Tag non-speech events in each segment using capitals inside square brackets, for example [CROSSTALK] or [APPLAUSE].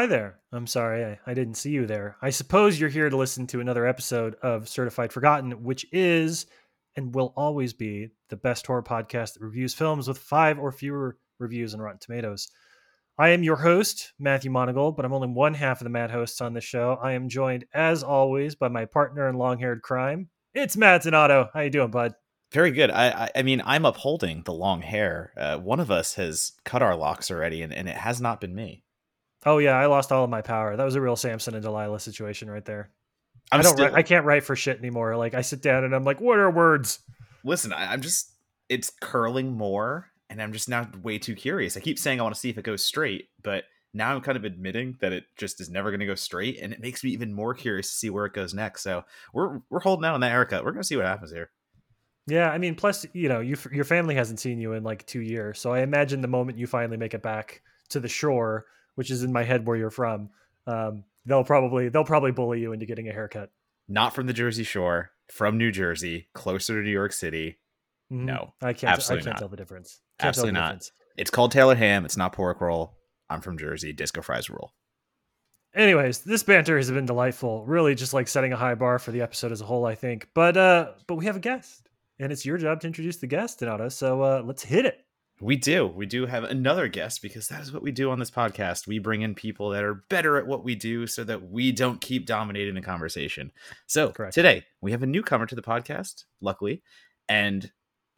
Hi there. I'm sorry, I, I didn't see you there. I suppose you're here to listen to another episode of Certified Forgotten, which is and will always be the best horror podcast that reviews films with five or fewer reviews on Rotten Tomatoes. I am your host, Matthew Monagle, but I'm only one half of the mad hosts on the show. I am joined, as always, by my partner in long-haired crime. It's Matt Donato. How you doing, bud? Very good. I, I, I mean, I'm upholding the long hair. Uh, one of us has cut our locks already, and, and it has not been me. Oh yeah, I lost all of my power. That was a real Samson and Delilah situation right there. I'm I don't. still, Write, I can't write for shit anymore. Like I sit down and I'm like, what are words? listen. I, I'm just it's curling more, and I'm just now way too curious. I keep saying I want to see if it goes straight, but now I'm kind of admitting that it just is never going to go straight, and it makes me even more curious to see where it goes next. So we're we're holding out on that haircut. We're going to see what happens here. Yeah, I mean, plus you know, you your family hasn't seen you in like two years, so I imagine the moment you finally make it back to the shore, which is in my head where you're from, um, they'll probably they'll probably bully you into getting a haircut. Not from the Jersey Shore, from New Jersey, closer to New York City. Mhm. No, I can't. absolutely I can't not. tell the difference. Can't Absolutely the not. difference. It's called Taylor Ham. It's not pork roll. I'm from Jersey. Disco fries rule. Anyways, this banter has been delightful. Really, just like setting a high bar for the episode as a whole, I think. But uh, but we have a guest, and it's your job to introduce the guest, Donato. So uh, let's hit it. We do. We do have another guest because that is what we do on this podcast. We bring in people that are better at what we do so that we don't keep dominating the conversation. So Correct. today we have a newcomer to the podcast, luckily. And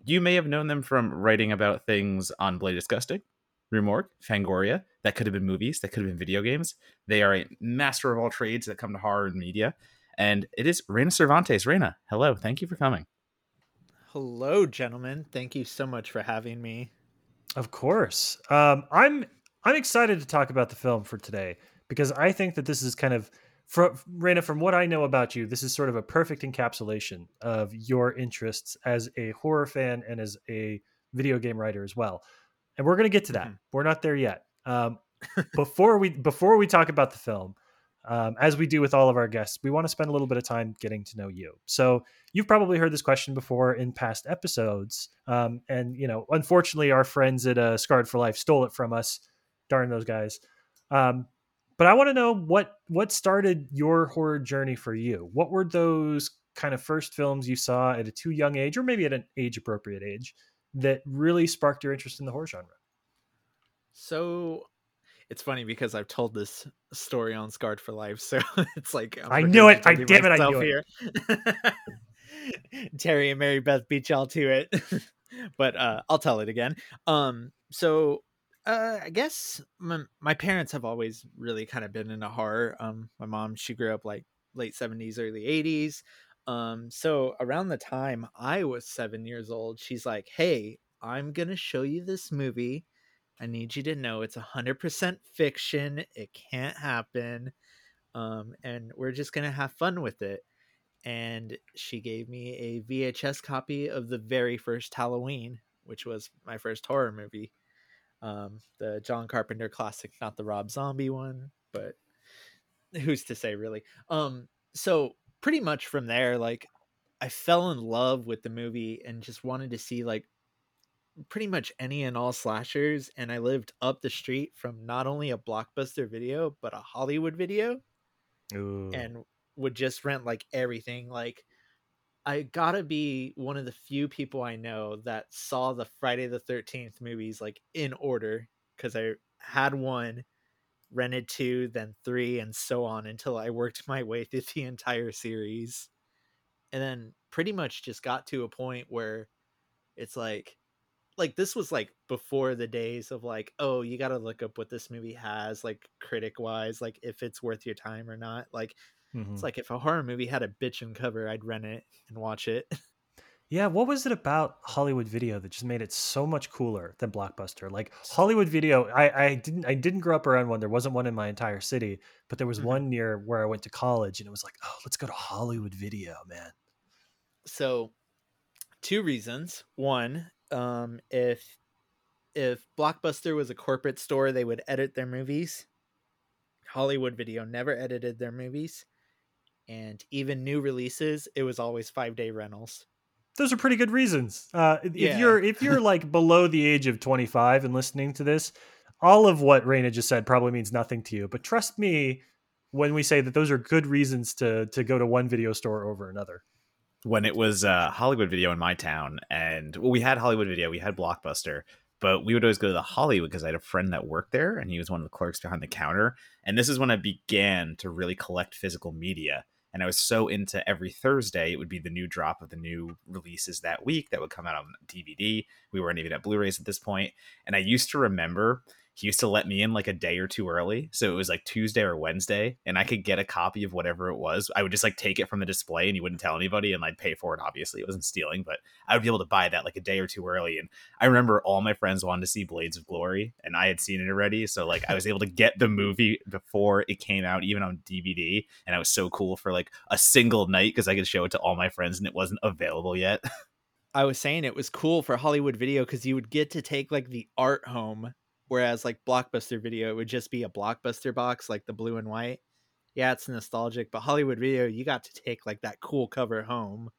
you may have known them from writing about things on Bloody Disgusting, Rue Morgue, Fangoria. That could have been movies, that could have been video games. They are a master of all trades that come to horror and media. And it is Reina Cervantes. Reina, hello. Thank you for coming. Hello, gentlemen. Thank you so much for having me. Of course. Um, I'm I'm excited to talk about the film for today because I think that this is kind of from Raina, from what I know about you, this is sort of a perfect encapsulation of your interests as a horror fan and as a video game writer as well. And we're going to get to that. Mhm. We're not there yet. Um, [LAUGHS] before we before we talk about the film, um, as we do with all of our guests, we want to spend a little bit of time getting to know you. So you've probably heard this question before in past episodes, um, and you know, unfortunately, our friends at uh, Scarred for Life stole it from us. Darn those guys. Um, but I want to know what what started your horror journey for you. What were those kind of first films you saw at a too young age, or maybe at an age appropriate age, that really sparked your interest in the horror genre? So it's funny because I've told this story on Scarred for Life, so [LAUGHS] it's like I'm I knew it. I- damn it, I knew here. [LAUGHS] Terry and Mary Beth beat y'all to it, [LAUGHS] but uh, I'll tell it again. Um, so uh, I guess my, my parents have always really kind of been into horror. Um, my mom she grew up like late seventies, early eighties. Um, so around the time I was seven years old, she's like, "Hey, I'm gonna show you this movie. I need you to know it's 100% fiction. It can't happen. Um, and we're just going to have fun with it. And she gave me a VHS copy of the very first Halloween, which was my first horror movie. Um, the John Carpenter classic, not the Rob Zombie one, but [LAUGHS] who's to say, really? Um, so, pretty much from there, like, I fell in love with the movie and just wanted to see, like, pretty much any and all slashers and i lived up the street from not only a blockbuster video but a hollywood video Ooh. and would just rent like everything like i gotta be one of the few people i know that saw the friday the 13th movies like in order because i had one rented two then three and so on until i worked my way through the entire series and then pretty much just got to a point where it's like like this was like before the days of like oh you got to look up what this movie has like critic wise like if it's worth your time or not like Mhm. it's like if a horror movie had a bitchin' cover i'd rent it and watch it [LAUGHS] Yeah, what was it about Hollywood Video that just made it so much cooler than Blockbuster? Like Hollywood Video, I, I didn't I didn't grow up around one. There wasn't one in my entire city, but there was Mhm. one near where I went to college, and it was like, oh, let's go to Hollywood Video, man. so two reasons one um if if blockbuster was a corporate store they would edit their movies hollywood video never edited their movies and even new releases it was always five day rentals Those are pretty good reasons. Uh, if Yeah. you're if you're [LAUGHS] like below the age of 25 and listening to this, all of what Raina just said probably means nothing to you, but trust me when we say that those are good reasons to to go to one video store over another. When it was uh, Hollywood Video in my town, and well, we had Hollywood Video, we had Blockbuster, but we would always go to the Hollywood because I had a friend that worked there, and he was one of the clerks behind the counter. And this is when I began to really collect physical media and I was so into every Thursday it would be the new drop of the new releases that week that would come out on DVD. We weren't even at Blu-rays at this point, and I used to remember he used to let me in like a day or two early. So it was like Tuesday or Wednesday, and I could get a copy of whatever it was. I would just like take it from the display and he wouldn't tell anybody and I'd pay for it. Obviously, it wasn't stealing, but I would be able to buy that like a day or two early. And I remember all my friends wanted to see Blades of Glory, and I had seen it already. So like I was able to get the movie before it came out, even on DVD. And I was so cool for like a single night because I could show it to all my friends and it wasn't available yet. [LAUGHS] I was saying it was cool for Hollywood Video because you would get to take like the art home Whereas like Blockbuster Video, it would just be a Blockbuster box, like the blue and white. Yeah, it's nostalgic, but Hollywood Video, you got to take like that cool cover home.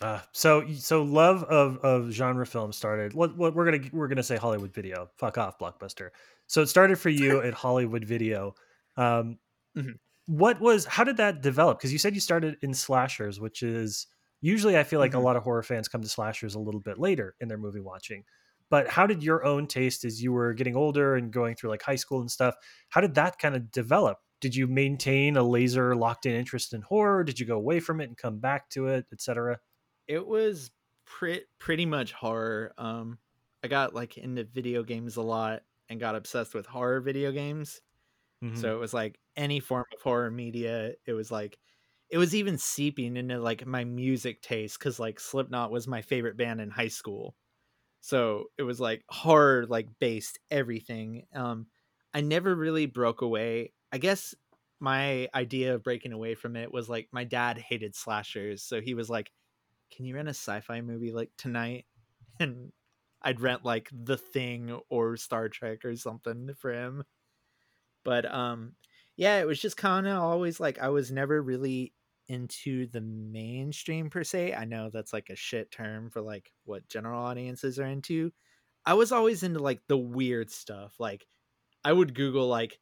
Uh, so so love of of genre film started. What what we're gonna we're gonna say Hollywood Video. Fuck off, Blockbuster. So it started for you at Hollywood Video. Um, mm-hmm. What was how did that develop? Because you said you started in slashers, which is usually I feel like mm-hmm. a lot of horror fans come to slashers a little bit later in their movie watching but how did your own taste as you were getting older and going through like high school and stuff how did that kind of develop? Did you maintain a laser locked in interest in horror? Did you go away from it and come back to it etc it was pre- pretty much horror um i got like into video games a lot and got obsessed with horror video games. Mm-hmm. so it was like any form of horror media it was like it was even seeping into like my music taste because like slipknot was my favorite band in high school so it was like horror like based everything um i never really broke away. I guess my idea of breaking away from it was like my dad hated slashers so he was like can you rent a sci-fi movie like tonight? [LAUGHS] And i'd rent like the thing or star trek or something for him. But um yeah it was just kind of always like i was never really into the mainstream per se. I know that's like a shit term for like what general audiences are into. I was always into like the weird stuff. Like I would Google like,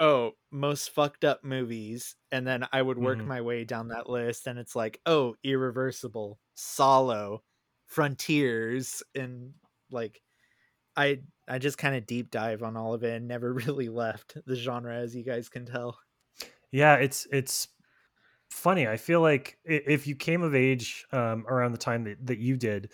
oh, most fucked up movies, and then I would work mm-hmm. my way down that list, and it's like, oh, Irreversible, Salò, Frontiers, and like I I just kind of deep dive on all of it and never [LAUGHS] really left the genre as you guys can tell. Yeah, it's it's funny. I feel like if you came of age um, around the time that, that you did,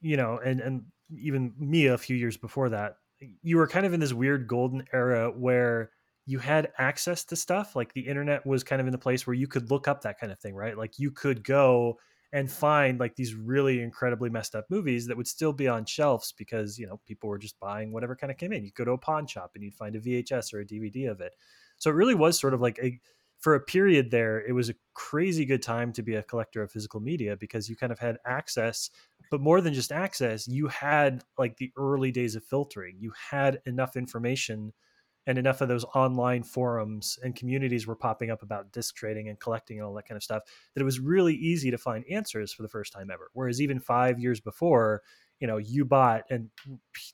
you know, and and even me a few years before that, you were kind of in this weird golden era where you had access to stuff. Like the internet was kind of in the place where you could look up that kind of thing, right? Like you could go and find like these really incredibly messed up movies that would still be on shelves because you know people were just buying whatever kind of came in. You go to a pawn shop and you'd find a VHS or a DVD of it. So it really was sort of like a for a period there, it was a crazy good time to be a collector of physical media because you kind of had access, but more than just access, you had like the early days of filtering. You had enough information and enough of those online forums and communities were popping up about disc trading and collecting and all that kind of stuff that it was really easy to find answers for the first time ever. Whereas even five years before, you know you bought and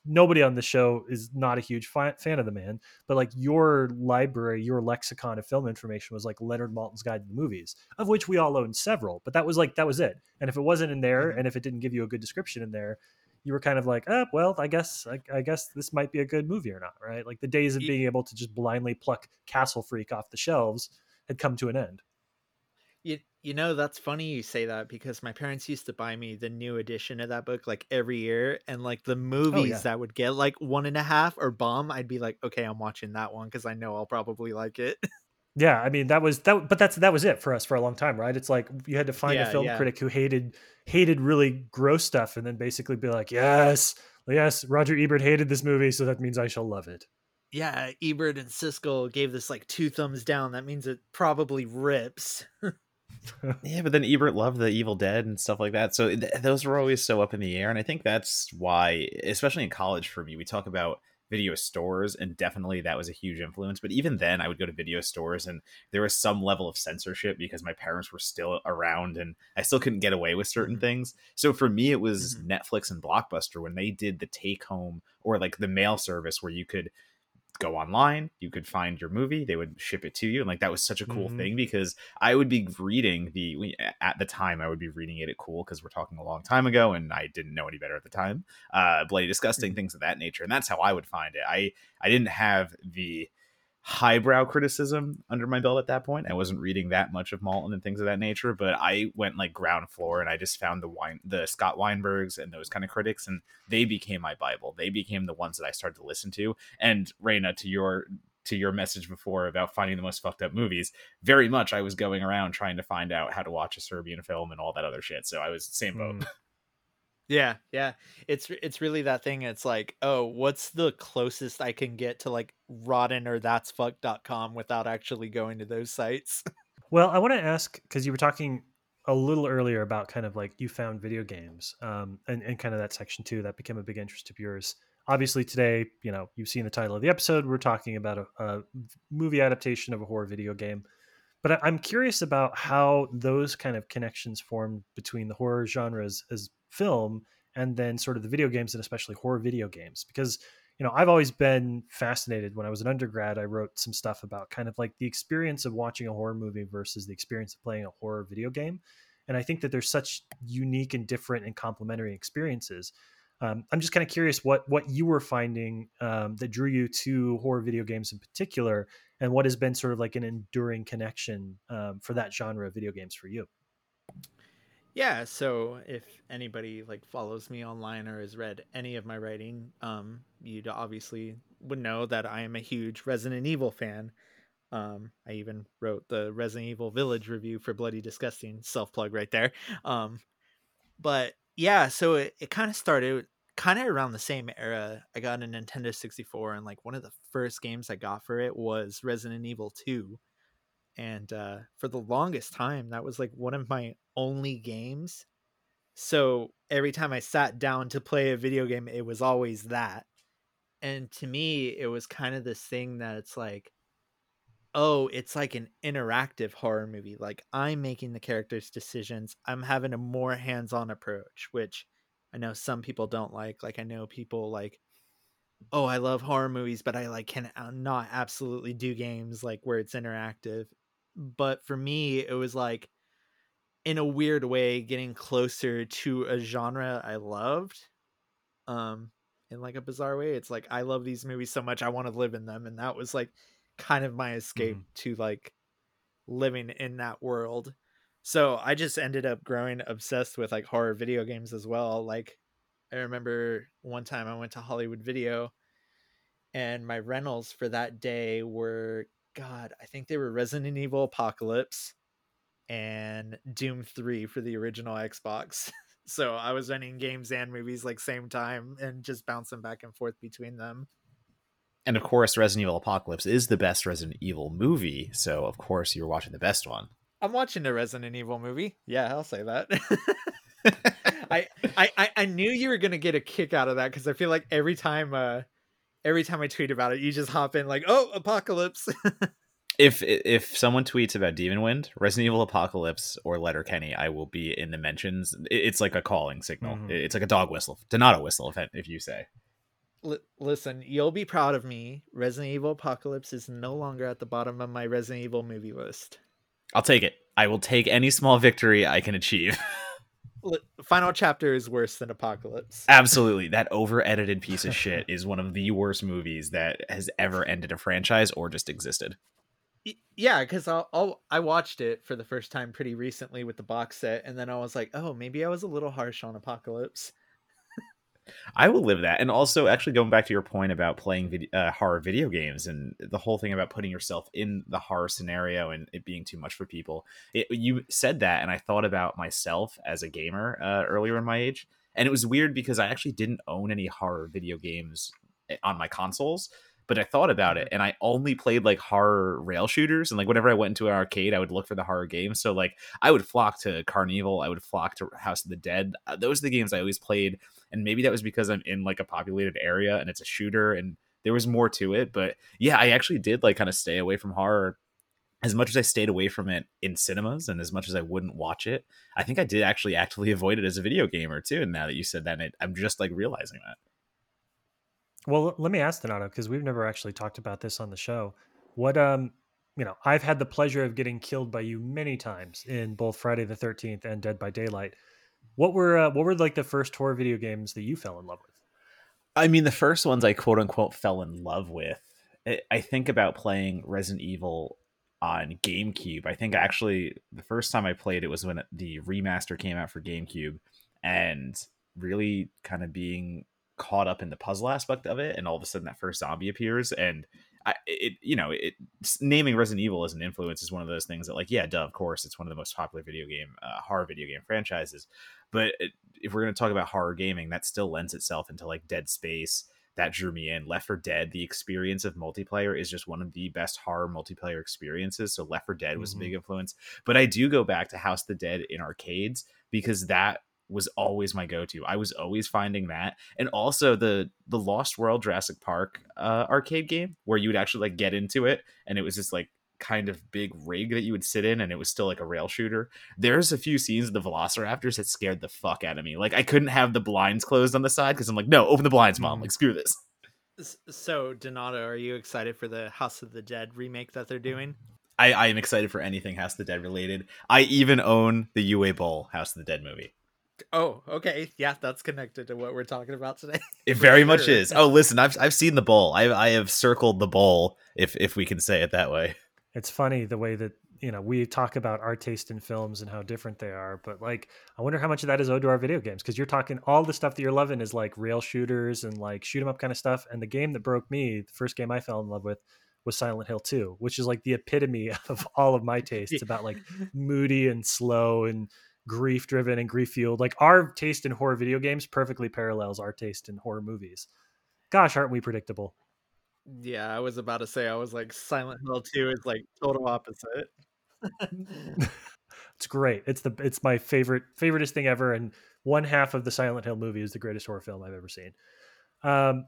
nobody on the show is not a huge fan of the man but like your library your lexicon of film information was like leonard maltin's guide to the movies of which we all owned several but that was like that was it. And if it wasn't in there mm-hmm. and if it didn't give you a good description in there you were kind of like oh well i guess I, I guess this might be a good movie or not right? Like the days of being able to just blindly pluck castle freak off the shelves had come to an end you know that's funny you say that because my parents used to buy me the new edition of that book like every year, and like the movies oh, yeah. that would get like one and a half or bomb, I'd be like, okay, I'm watching that one because I know I'll probably like it. Yeah, I mean that was that, but that's that was it for us for a long time, right? It's like you had to find yeah, a film yeah. critic who hated hated really gross stuff, and then basically be like, yes, yes, Roger Ebert hated this movie, so that means I shall love it. Yeah, Ebert and Siskel gave this like two thumbs down. That means it probably rips. [LAUGHS] yeah, but then Ebert loved the Evil Dead and stuff like that. So th- those were always so up in the air, and I think that's why, especially in college for me, we talk about video stores and definitely that was a huge influence but even then i would go to video stores and there was some level of censorship because my parents were still around and i still couldn't get away with certain mm-hmm. things so for me it was mm-hmm. netflix and blockbuster when they did the take home or like the mail service where you could go online you could find your movie they would ship it to you and like that was such a cool Mhm. thing because i would be reading the at the time i would be reading it at cool because we're talking a long time ago and i didn't know any better at the time uh bloody disgusting things of that nature and that's how i would find it i i didn't have the highbrow criticism under my belt at that point. I wasn't reading that much of Maltin and things of that nature, but I went like ground floor and I just found the wine the Scott Weinbergs and those kind of critics and they became my Bible. They became the ones that I started to listen to. And Raina, to your to your message before about finding the most fucked up movies, very much I was going around trying to find out how to watch a Serbian film and all that other shit. So I was same boat. Mm. [LAUGHS] Yeah, yeah. It's it's really that thing. It's like, oh, what's the closest I can get to like rotten or that's fuck.com without actually going to those sites? [LAUGHS] Well, I want to ask because you were talking a little earlier about kind of like you found video games um, and, and kind of that section too that became a big interest of yours. Obviously, today, you know, you've seen the title of the episode. We're talking about a, a movie adaptation of a horror video game. But I'm curious about how those kind of connections formed between the horror genres as film and then sort of the video games and especially horror video games. Because you know, I've always been fascinated. When I was an undergrad, I wrote some stuff about kind of like the experience of watching a horror movie versus the experience of playing a horror video game. And I think that there's such unique and different and complementary experiences. Um, I'm just kind of curious what what you were finding um, that drew you to horror video games in particular, and what has been sort of like an enduring connection um, for that genre of video games for you. Yeah, so if anybody like follows me online or has read any of my writing, um, you'd obviously would know that I am a huge Resident Evil fan. Um, I even wrote the Resident Evil Village review for Bloody Disgusting, self plug right there. Um, but yeah, so it, it kind of started kind of around the same era. I got a Nintendo 64, and like one of the first games I got for it was Resident Evil 2 and uh, for the longest time that was like one of my only games. So every time i sat down to play a video game it was always that. And to me it was kind of this thing that it's like oh it's like an interactive horror movie like i'm making the characters decisions i'm having a more hands-on approach which i know some people don't like like i know people like oh i love horror movies but i like can uh, not absolutely do games like where it's interactive but for me it was like in a weird way getting closer to a genre i loved um in like a bizarre way. It's like i love these movies so much i want to live in them and that was like kind of my escape to like living in that world. So i just ended up growing obsessed with like horror video games as well. Like i remember one time i went to hollywood video and my rentals for that day were god i think they were resident evil apocalypse and doom 3 for the original xbox. [LAUGHS] So i was running games and movies like same time and just bouncing back and forth between them. And of course, Resident Evil Apocalypse is the best Resident Evil movie, so of course you're watching the best one. i'm watching a resident evil movie. Yeah i'll say that. [LAUGHS] [LAUGHS] I, I I knew you were gonna get a kick out of that because I feel like every time uh every time I tweet about it, you just hop in like, oh, apocalypse. [LAUGHS] If if someone tweets about Demon Wind, Resident Evil Apocalypse, or Letterkenny, I will be in the mentions. It's like a calling signal. Mhm. It's like a dog whistle, Donato whistle, if if you say. L- listen, you'll be proud of me. Resident Evil Apocalypse is no longer at the bottom of my Resident Evil movie list. I'll take it. I will take any small victory I can achieve. [LAUGHS] Final chapter is worse than Apocalypse. Absolutely, that over edited piece of [LAUGHS] shit is one of the worst movies that has ever ended a franchise or just existed. Yeah, because I'll, I'll I watched it for the first time pretty recently with the box set, and then I was like, oh, maybe I was a little harsh on Apocalypse. I will live that. And also, actually, going back to your point about playing vid- uh, horror video games and the whole thing about putting yourself in the horror scenario and it being too much for people. It, you said that, and I thought about myself as a gamer uh, earlier in my age. And it was weird because I actually didn't own any horror video games eh, on my consoles. But I thought about it, and I only played like horror rail shooters. And like whenever I went into an arcade, I would look for the horror games. So like I would flock to CarnEvil, I would flock to House of the Dead. Uh, Those are the games I always played and maybe that was because I'm in like a populated area and it's a shooter and there was more to it. But yeah, I actually did like kind of stay away from horror as much as I stayed away from it in cinemas and as much as I wouldn't watch it. I think I did actually actively avoid it as a video gamer too. And now that you said that, it, I'm just like realizing that. Well, let me ask Donato because we've never actually talked about this on the show. What um, you know, I've had the pleasure of getting killed by you many times in both Friday the Thirteenth and Dead by Daylight. What were uh, what were like the first horror video games that you fell in love with? I mean, the first ones I quote unquote fell in love with. I think about playing Resident Evil on GameCube. I think actually the first time I played it was when the remaster came out for GameCube, and really kind of being caught up in the puzzle aspect of it, and all of a sudden that first zombie appears, and I, it you know it naming Resident Evil as an influence is one of those things that like yeah, duh, of course it's one of the most popular video game uh, horror video game franchises, but if we're going to talk about horror gaming, that still lends itself into like Dead Space. That drew me in. Left 4 Dead, the experience of multiplayer is just one of the best horror multiplayer experiences. So Left 4 Dead was mm-hmm. a big influence. But I do go back to House the Dead in arcades because that was always my go-to. I was always finding that, and also the the Lost World Jurassic Park uh, arcade game where you would actually like get into it, and it was just like kind of big rig that you would sit in, and it was still like a rail shooter. There's a few scenes of the Velociraptors that scared the fuck out of me. Like I couldn't have the blinds closed on the side because I'm like, no, open the blinds, mom. Mm-hmm. Like screw this. So Donato, are you excited for the House of the Dead remake that they're doing? I, I am excited for anything House of the Dead related. I even own the Uwe Boll House of the Dead movie. Oh, okay. Yeah, that's connected to what we're talking about today. [LAUGHS] It very sure. much is. Oh, listen, I've I've seen the bowl. I I have circled the bowl, if if we can say it that way. It's funny the way that you know we talk about our taste in films and how different they are, but like I wonder how much of that is owed to our video games because you're talking all the stuff that you're loving is like rail shooters and like shoot 'em up kind of stuff. And the game that broke me, the first game I fell in love with, was Silent Hill 2, which is like the epitome [LAUGHS] of all of my tastes about like [LAUGHS] moody and slow and grief driven and grief fueled. Like our taste in horror video games perfectly parallels our taste in horror movies. Gosh, aren't we predictable? Yeah, I was about to say I was like Silent Hill 2 is like total opposite. [LAUGHS] it's great. It's the it's my favorite favoriteest thing ever and one half of the Silent Hill movie is the greatest horror film I've ever seen. Um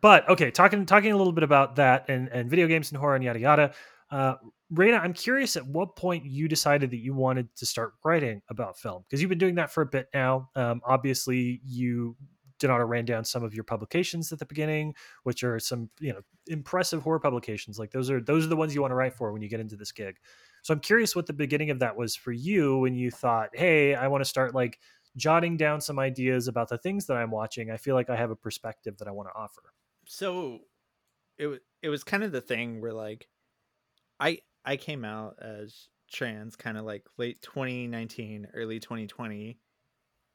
but okay, talking talking a little bit about that and and video games and horror and yada yada. Uh, Raina, I'm curious at what point you decided that you wanted to start writing about film because you've been doing that for a bit now. Um, obviously, you Donato ran down some of your publications at the beginning, which are some you know impressive horror publications. Like those are those are the ones you want to write for when you get into this gig. So I'm curious what the beginning of that was for you when you thought, hey, I want to start like jotting down some ideas about the things that I'm watching. I feel like I have a perspective that I want to offer. So it it was kind of the thing where like I I came out as trans kind of like late 2019, early 2020,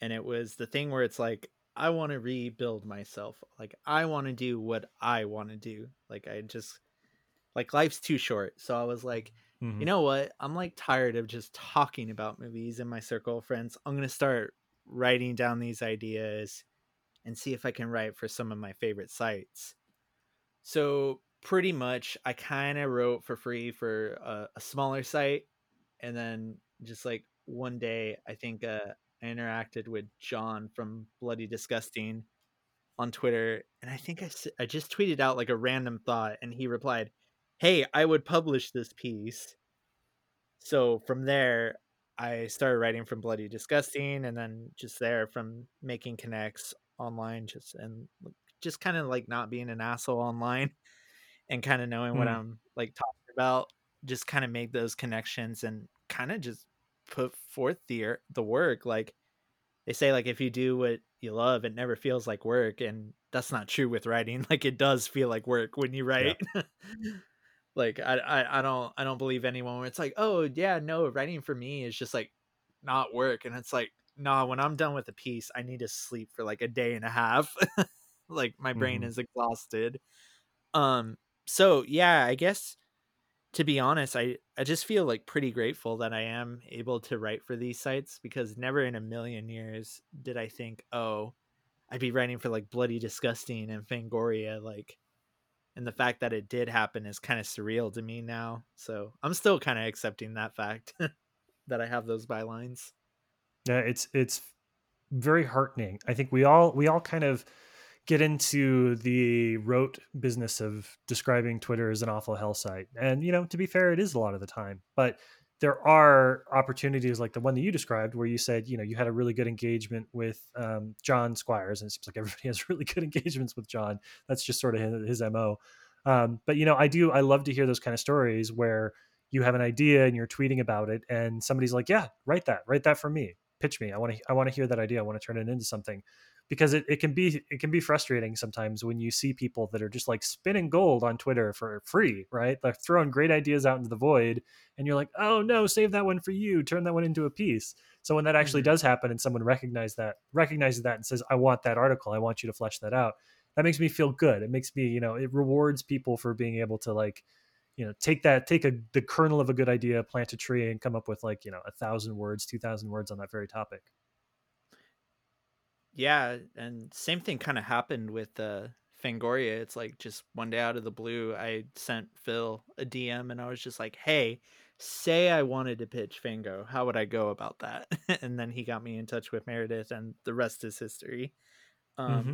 and it was the thing where it's like I want to rebuild myself. Like I want to do what I want to do. Like I just like life's too short. So I was like, mm-hmm. you know what? I'm like tired of just talking about movies in my circle of friends. I'm going to start writing down these ideas and see if I can write for some of my favorite sites. So pretty much I kind of wrote for free for a, a, smaller site and then just like one day I think uh, I interacted with John from Bloody Disgusting on Twitter and I think I, I just tweeted out like a random thought and he replied, "Hey, I would publish this piece." So from there I started writing from Bloody Disgusting and then just there from making connects online just and just kind of like not being an asshole online and kind of knowing mm. what I'm like talking about, just kind of make those connections and kind of just put forth the the work. Like they say, like if you do what you love, it never feels like work, and that's not true with writing. [LAUGHS] Like it does feel like work when you write. Yeah. [LAUGHS] like I, I I don't I don't believe anyone where it's like, oh yeah, no, writing for me is just like not work, and it's like, nah, when I'm done with a piece, I need to sleep for like a day and a half. [LAUGHS] like my brain mm-hmm. is exhausted. Um, so yeah, I guess to be honest, I I just feel like pretty grateful that I am able to write for these sites because never in a million years did I think, oh, I'd be writing for like Bloody Disgusting and Fangoria like and the fact that it did happen is kind of surreal to me now. So, I'm still kind of accepting that fact [LAUGHS] that I have those bylines. Yeah, it's it's very heartening. I think we all we all kind of get into the rote business of describing Twitter as an awful hell site. And, you know, to be fair, it is a lot of the time. But there are opportunities like the one that you described where you said you know you had a really good engagement with um, john squires and it seems like everybody [LAUGHS] has really good engagements with john. That's just sort of his, his mo um, but you know i do i love to hear those kind of stories where you have an idea and you're tweeting about it and somebody's like yeah write that write that for me. Pitch me. I want to i want to hear that idea. I want to turn it into something because it, it can be it can be frustrating sometimes when you see people that are just like spinning gold on Twitter for free, right? They're throwing great ideas out into the void, and you're like, oh no, save that one for you, turn that one into a piece. So when that actually mm-hmm. does happen, and someone recognizes that recognizes that and says, I want that article, I want you to flesh that out, that makes me feel good. It makes me, you know, it rewards people for being able to like you know take that take a the kernel of a good idea plant a tree and come up with like you know a thousand words two thousand words on that very topic yeah, and same thing kind of happened with uh, Fangoria. It's like just one day out of the blue, I sent Phil a DM and I was just like, "Hey, say I wanted to pitch Fango. How would I go about that?" [LAUGHS] and then he got me in touch with Meredith, and the rest is history. Um, mm-hmm.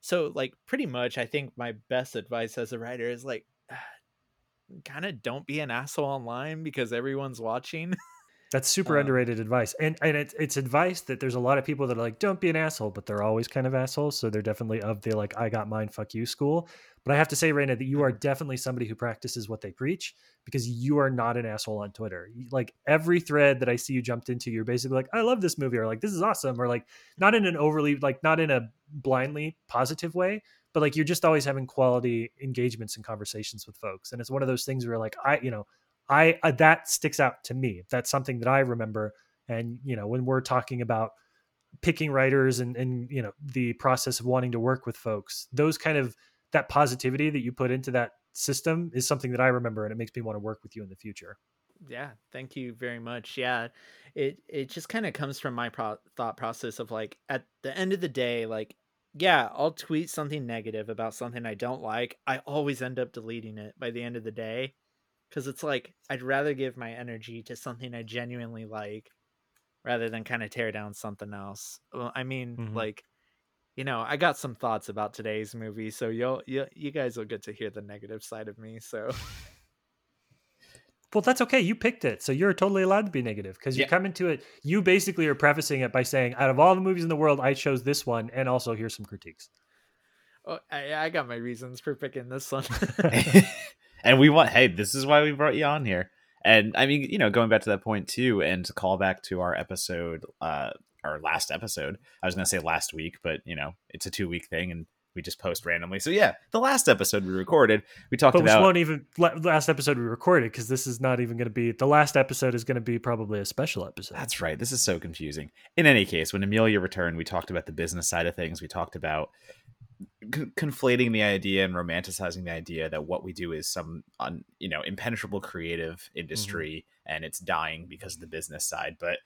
so like pretty much, I think my best advice as a writer is like, [SIGHS] kind of don't be an asshole online because everyone's watching. [LAUGHS] That's super um, underrated advice, and and it's it's advice that there's a lot of people that are like, don't be an asshole, but they're always kind of assholes. So they're definitely of the like, I got mine, fuck you school. But I have to say, Raina, that you are [LAUGHS] definitely somebody who practices what they preach because you are not an asshole on Twitter. Like every thread that I see you jumped into, you're basically like, I love this movie, or like this is awesome, or like not in an overly like not in a blindly positive way, but like you're just always having quality engagements and conversations with folks. And it's one of those things where like I, you know, I uh, that sticks out to me. That's something that I remember. And you know, when we're talking about picking writers and and you know the process of wanting to work with folks, those kind of that positivity that you put into that system is something that I remember, and it makes me want to work with you in the future. Yeah, thank you very much. Yeah, it it just kind of comes from my pro- thought process of like at the end of the day, like yeah, I'll tweet something negative about something I don't like. I always end up deleting it by the end of the day because it's like I'd rather give my energy to something I genuinely like rather than kind of tear down something else. Well, I mean, mm-hmm. like you know, I got some thoughts about today's movie, so you'll you you guys will get to hear the negative side of me. So. [LAUGHS] Well, that's okay. You picked it, so you're totally allowed to be negative because you yeah. come into it. You basically are prefacing it by saying, "Out of all the movies in the world, I chose this one, and also here's some critiques." Oh, I, I got my reasons for picking this one. [LAUGHS] [LAUGHS] and we want hey this is why we brought you on here. And i mean you know going back to that point too and to call back to our episode uh our last episode i was gonna say last week but you know it's a two week thing and we just post randomly. So yeah the last episode we recorded we talked but about won't even last episode we recorded because this is not even going to be the last episode is going to be probably a special episode. That's right. This is so confusing. In any case when amelia returned we talked about the business side of things. We talked about conflating the idea and romanticizing the idea that what we do is some un, you know impenetrable creative mm-hmm. industry mm-hmm. and it's dying because of the business side but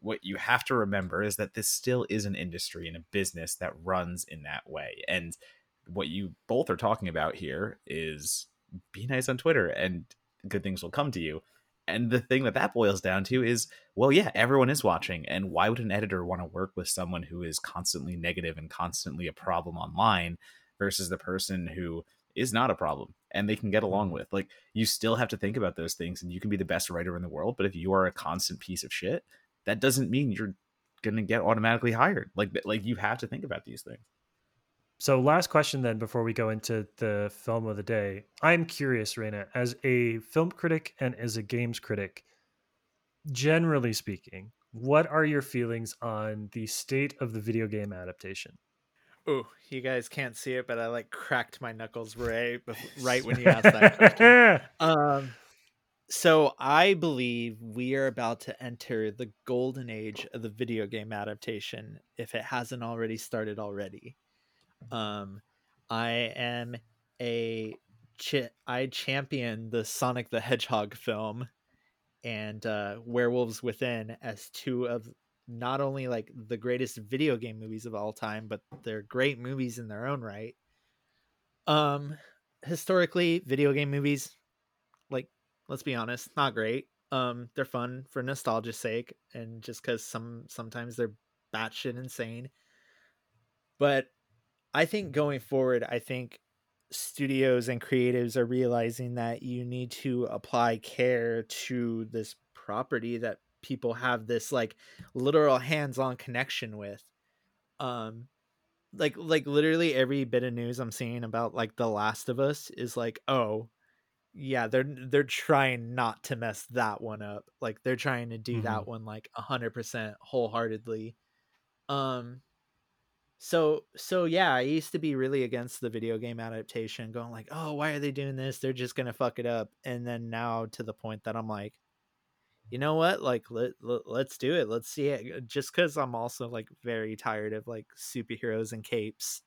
what you have to remember is that this still is an industry and a business that runs in that way and what you both are talking about here is be nice on twitter and good things will come to you and the thing that that boils down to is well yeah everyone is watching and why would an editor want to work with someone who is constantly negative and constantly a problem online versus the person who is not a problem and they can get along mm-hmm. with? Like you still have to think about those things and you can be the best writer in the world but if you are a constant piece of shit that doesn't mean you're going to get automatically hired. Like like you have to think about these things so, last question then before we go into the film of the day. I'm curious, Raina, as a film critic and as a games critic, generally speaking, what are your feelings on the state of the video game adaptation? Oh, you guys can't see it, but I like cracked my knuckles right [LAUGHS] right when you asked that question. [LAUGHS] um, so I believe we are about to enter the golden age of the video game adaptation if it hasn't already started already. Um, I am a ch- I champion the Sonic the Hedgehog film and uh, Werewolves Within as two of not only like the greatest video game movies of all time, but they're great movies in their own right. Um, historically, video game movies, like let's be honest, not great. Um, they're fun for nostalgia's sake, and just because some sometimes they're batshit insane. But I think going forward, I think studios and creatives are realizing that you need to apply care to this property that people have this like literal hands-on connection with. Um like like literally every bit of news i'm seeing about like the last of us is like oh yeah they're they're trying not to mess that one up. Like they're trying to do Mhm. that one like 100% wholeheartedly. Um so so yeah i used to be really against the video game adaptation going like oh why are they doing this? They're just gonna fuck it up. And then now to the point that i'm like you know what? Like let, let let's do it. Let's see it. Uh, just because i'm also like very tired of like superheroes and capes.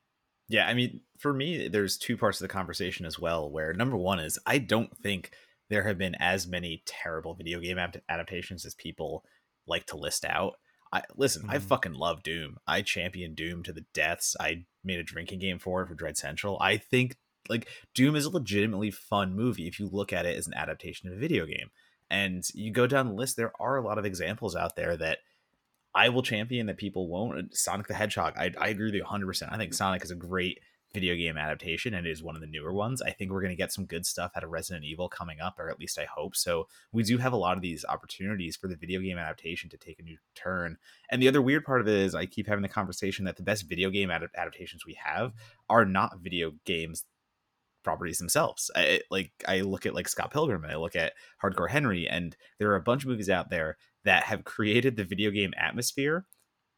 Yeah, I mean, for me, there's two parts of the conversation as well. Where number one is, I don't think there have been as many terrible video game adapt- adaptations as people like to list out. I listen, I Mhm. fucking love Doom. I champion Doom to the deaths. I made a drinking game for it for Dread Central. I think like Doom is a legitimately fun movie if you look at it as an adaptation of a video game. And you go down the list, there are a lot of examples out there that I will champion that people won't. Sonic the Hedgehog, I, I agree with you 100%. I think Sonic is a great video game adaptation and it is one of the newer ones. I think we're going to get some good stuff out of Resident Evil coming up, or at least I hope. So we do have a lot of these opportunities for the video game adaptation to take a new turn. And the other weird part of it is I keep having the conversation that the best video game ad- adaptations we have are not video games properties themselves. I, like I look at like Scott Pilgrim and I look at Hardcore Henry, and there are a bunch of movies out there that have created the video game atmosphere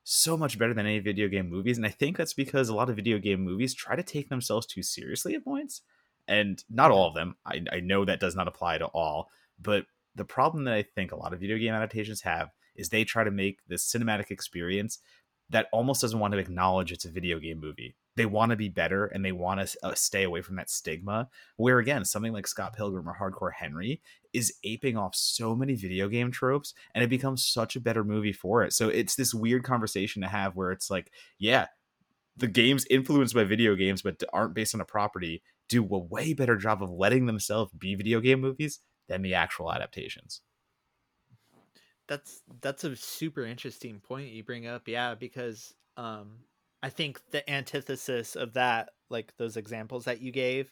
so much better than any video game movies. And I think that's because a lot of video game movies try to take themselves too seriously at points. And not all of them. I, I know that does not apply to all. But the problem that I think a lot of video game adaptations have is they try to make this cinematic experience that almost doesn't want to acknowledge it's a video game movie. They want to be better and they want to uh, stay away from that stigma. Where again, something like Scott Pilgrim or Hardcore Henry is aping off so many video game tropes and it becomes such a better movie for it. So it's this weird conversation to have where it's like, yeah, the games influenced by video games but aren't based on a property do a way better job of letting themselves be video game movies than the actual adaptations. That's that's a super interesting point you bring up yeah because um i think the antithesis of that like those examples that you gave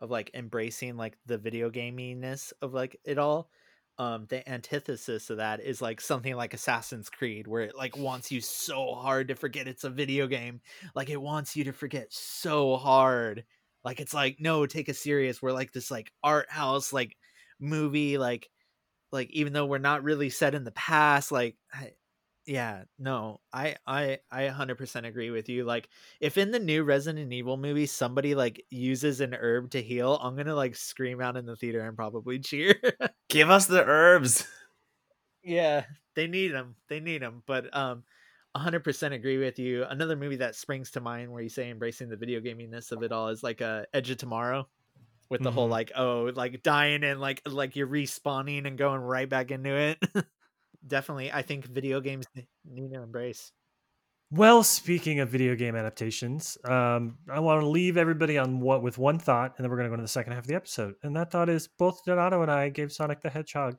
of like embracing like the video gaminess of like it all um the antithesis of that is like something like assassin's creed where it like wants you so hard to forget it's a video game. Like it wants you to forget so hard. Like it's like no take us serious. We're like this like art house like movie like like even though we're not really set in the past like I, yeah no i i i 100% agree with you like if in the new resident evil movie somebody like uses an herb to heal i'm gonna like scream out in the theater and probably [LAUGHS] cheer. Give us the herbs. yeah they need them they need them but um 100% agree with you. Another movie that springs to mind where you say embracing the video gaminess of it all is like uh, edge of tomorrow with the whole Mhm. like oh like dying and like like you're respawning and going right back into it [LAUGHS] definitely i think video games n- need to embrace Well, speaking of video game adaptations, um, I want to leave everybody on what with one thought, and then we're going to go into the second half of the episode. And that thought is both Donato and I gave Sonic the Hedgehog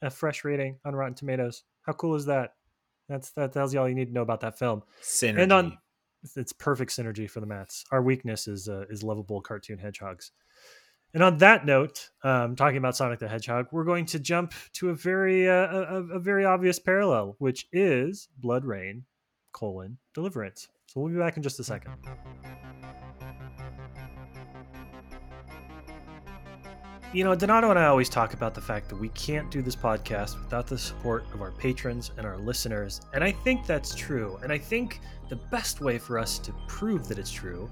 a fresh rating on Rotten Tomatoes. How cool is that? That's that tells you all you need to know about that film. Synergy. And on it's- it's perfect synergy for the Mats. Our weakness is uh, is lovable cartoon hedgehogs. And on that note, um, talking about Sonic the Hedgehog, we're going to jump to a very uh, a, a very obvious parallel, which is BloodRayne colon Deliverance. So we'll be back in just a second. You know, Donato and I always talk about the fact that we can't do this podcast without the support of our patrons and our listeners. And I think that's true. And I think the best way for us to prove that it's true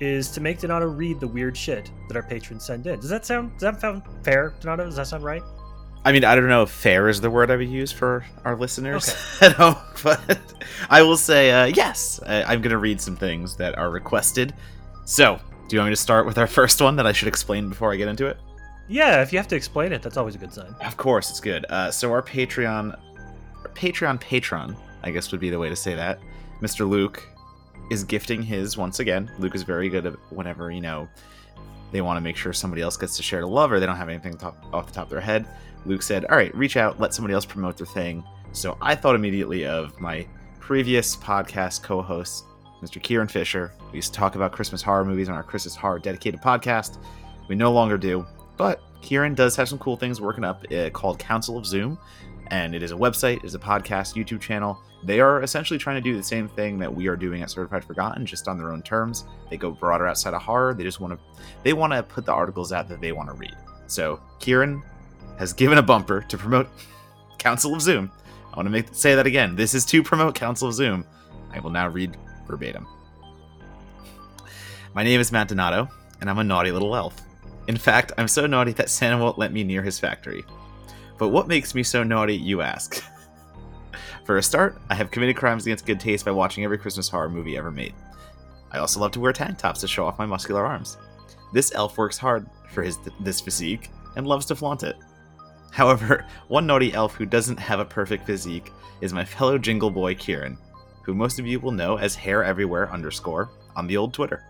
is to make Donato read the weird shit that our patrons send in. Does that sound does that sound fair, Donato? Does that sound right? I mean, I don't know if fair is the word I would use for our listeners. [LAUGHS] I don't, but I will say uh, yes. I, I'm going to read some things that are requested. So, do you want me to start with our first one that I should explain before I get into it? Yeah, if you have to explain it, that's always a good sign. Of course, it's good. Uh, so our Patreon, our Patreon patron, I guess would be the way to say that. Mr. Luke is gifting his once again. Luke is very good at whenever you know they want to make sure somebody else gets to share the love or they don't have anything top, off the top of their head. Luke said, "All right, reach out, let somebody else promote their thing." So I thought immediately of my previous podcast co-host, Mr. Kieran Fisher. We used to talk about Christmas horror movies on our Christmas horror dedicated podcast. We no longer do, but Kieran does have some cool things working up uh, called Council of Zoom. And it is a website, it is a podcast, YouTube channel. They are essentially trying to do the same thing that we are doing at Certified Forgotten, just on their own terms. They go broader outside of horror. They just want to, they want to put the articles out that they want to read. So Kieran has given a bumper to promote [LAUGHS] Council of Zoom. I want to make say that again. This is to promote Council of Zoom. I will now read verbatim. My name is Matt Donato, and I'm a naughty little elf. In fact, I'm so naughty that Santa won't let me near his factory. But what makes me so naughty, you ask? [LAUGHS] For a start, I have committed crimes against good taste by watching every Christmas horror movie ever made. I also love to wear tank tops to show off my muscular arms. This elf works hard for his this physique and loves to flaunt it. However, [LAUGHS] one naughty elf who doesn't have a perfect physique is my fellow jingle boy Kieran, who most of you will know as hair everywhere underscore on the old Twitter.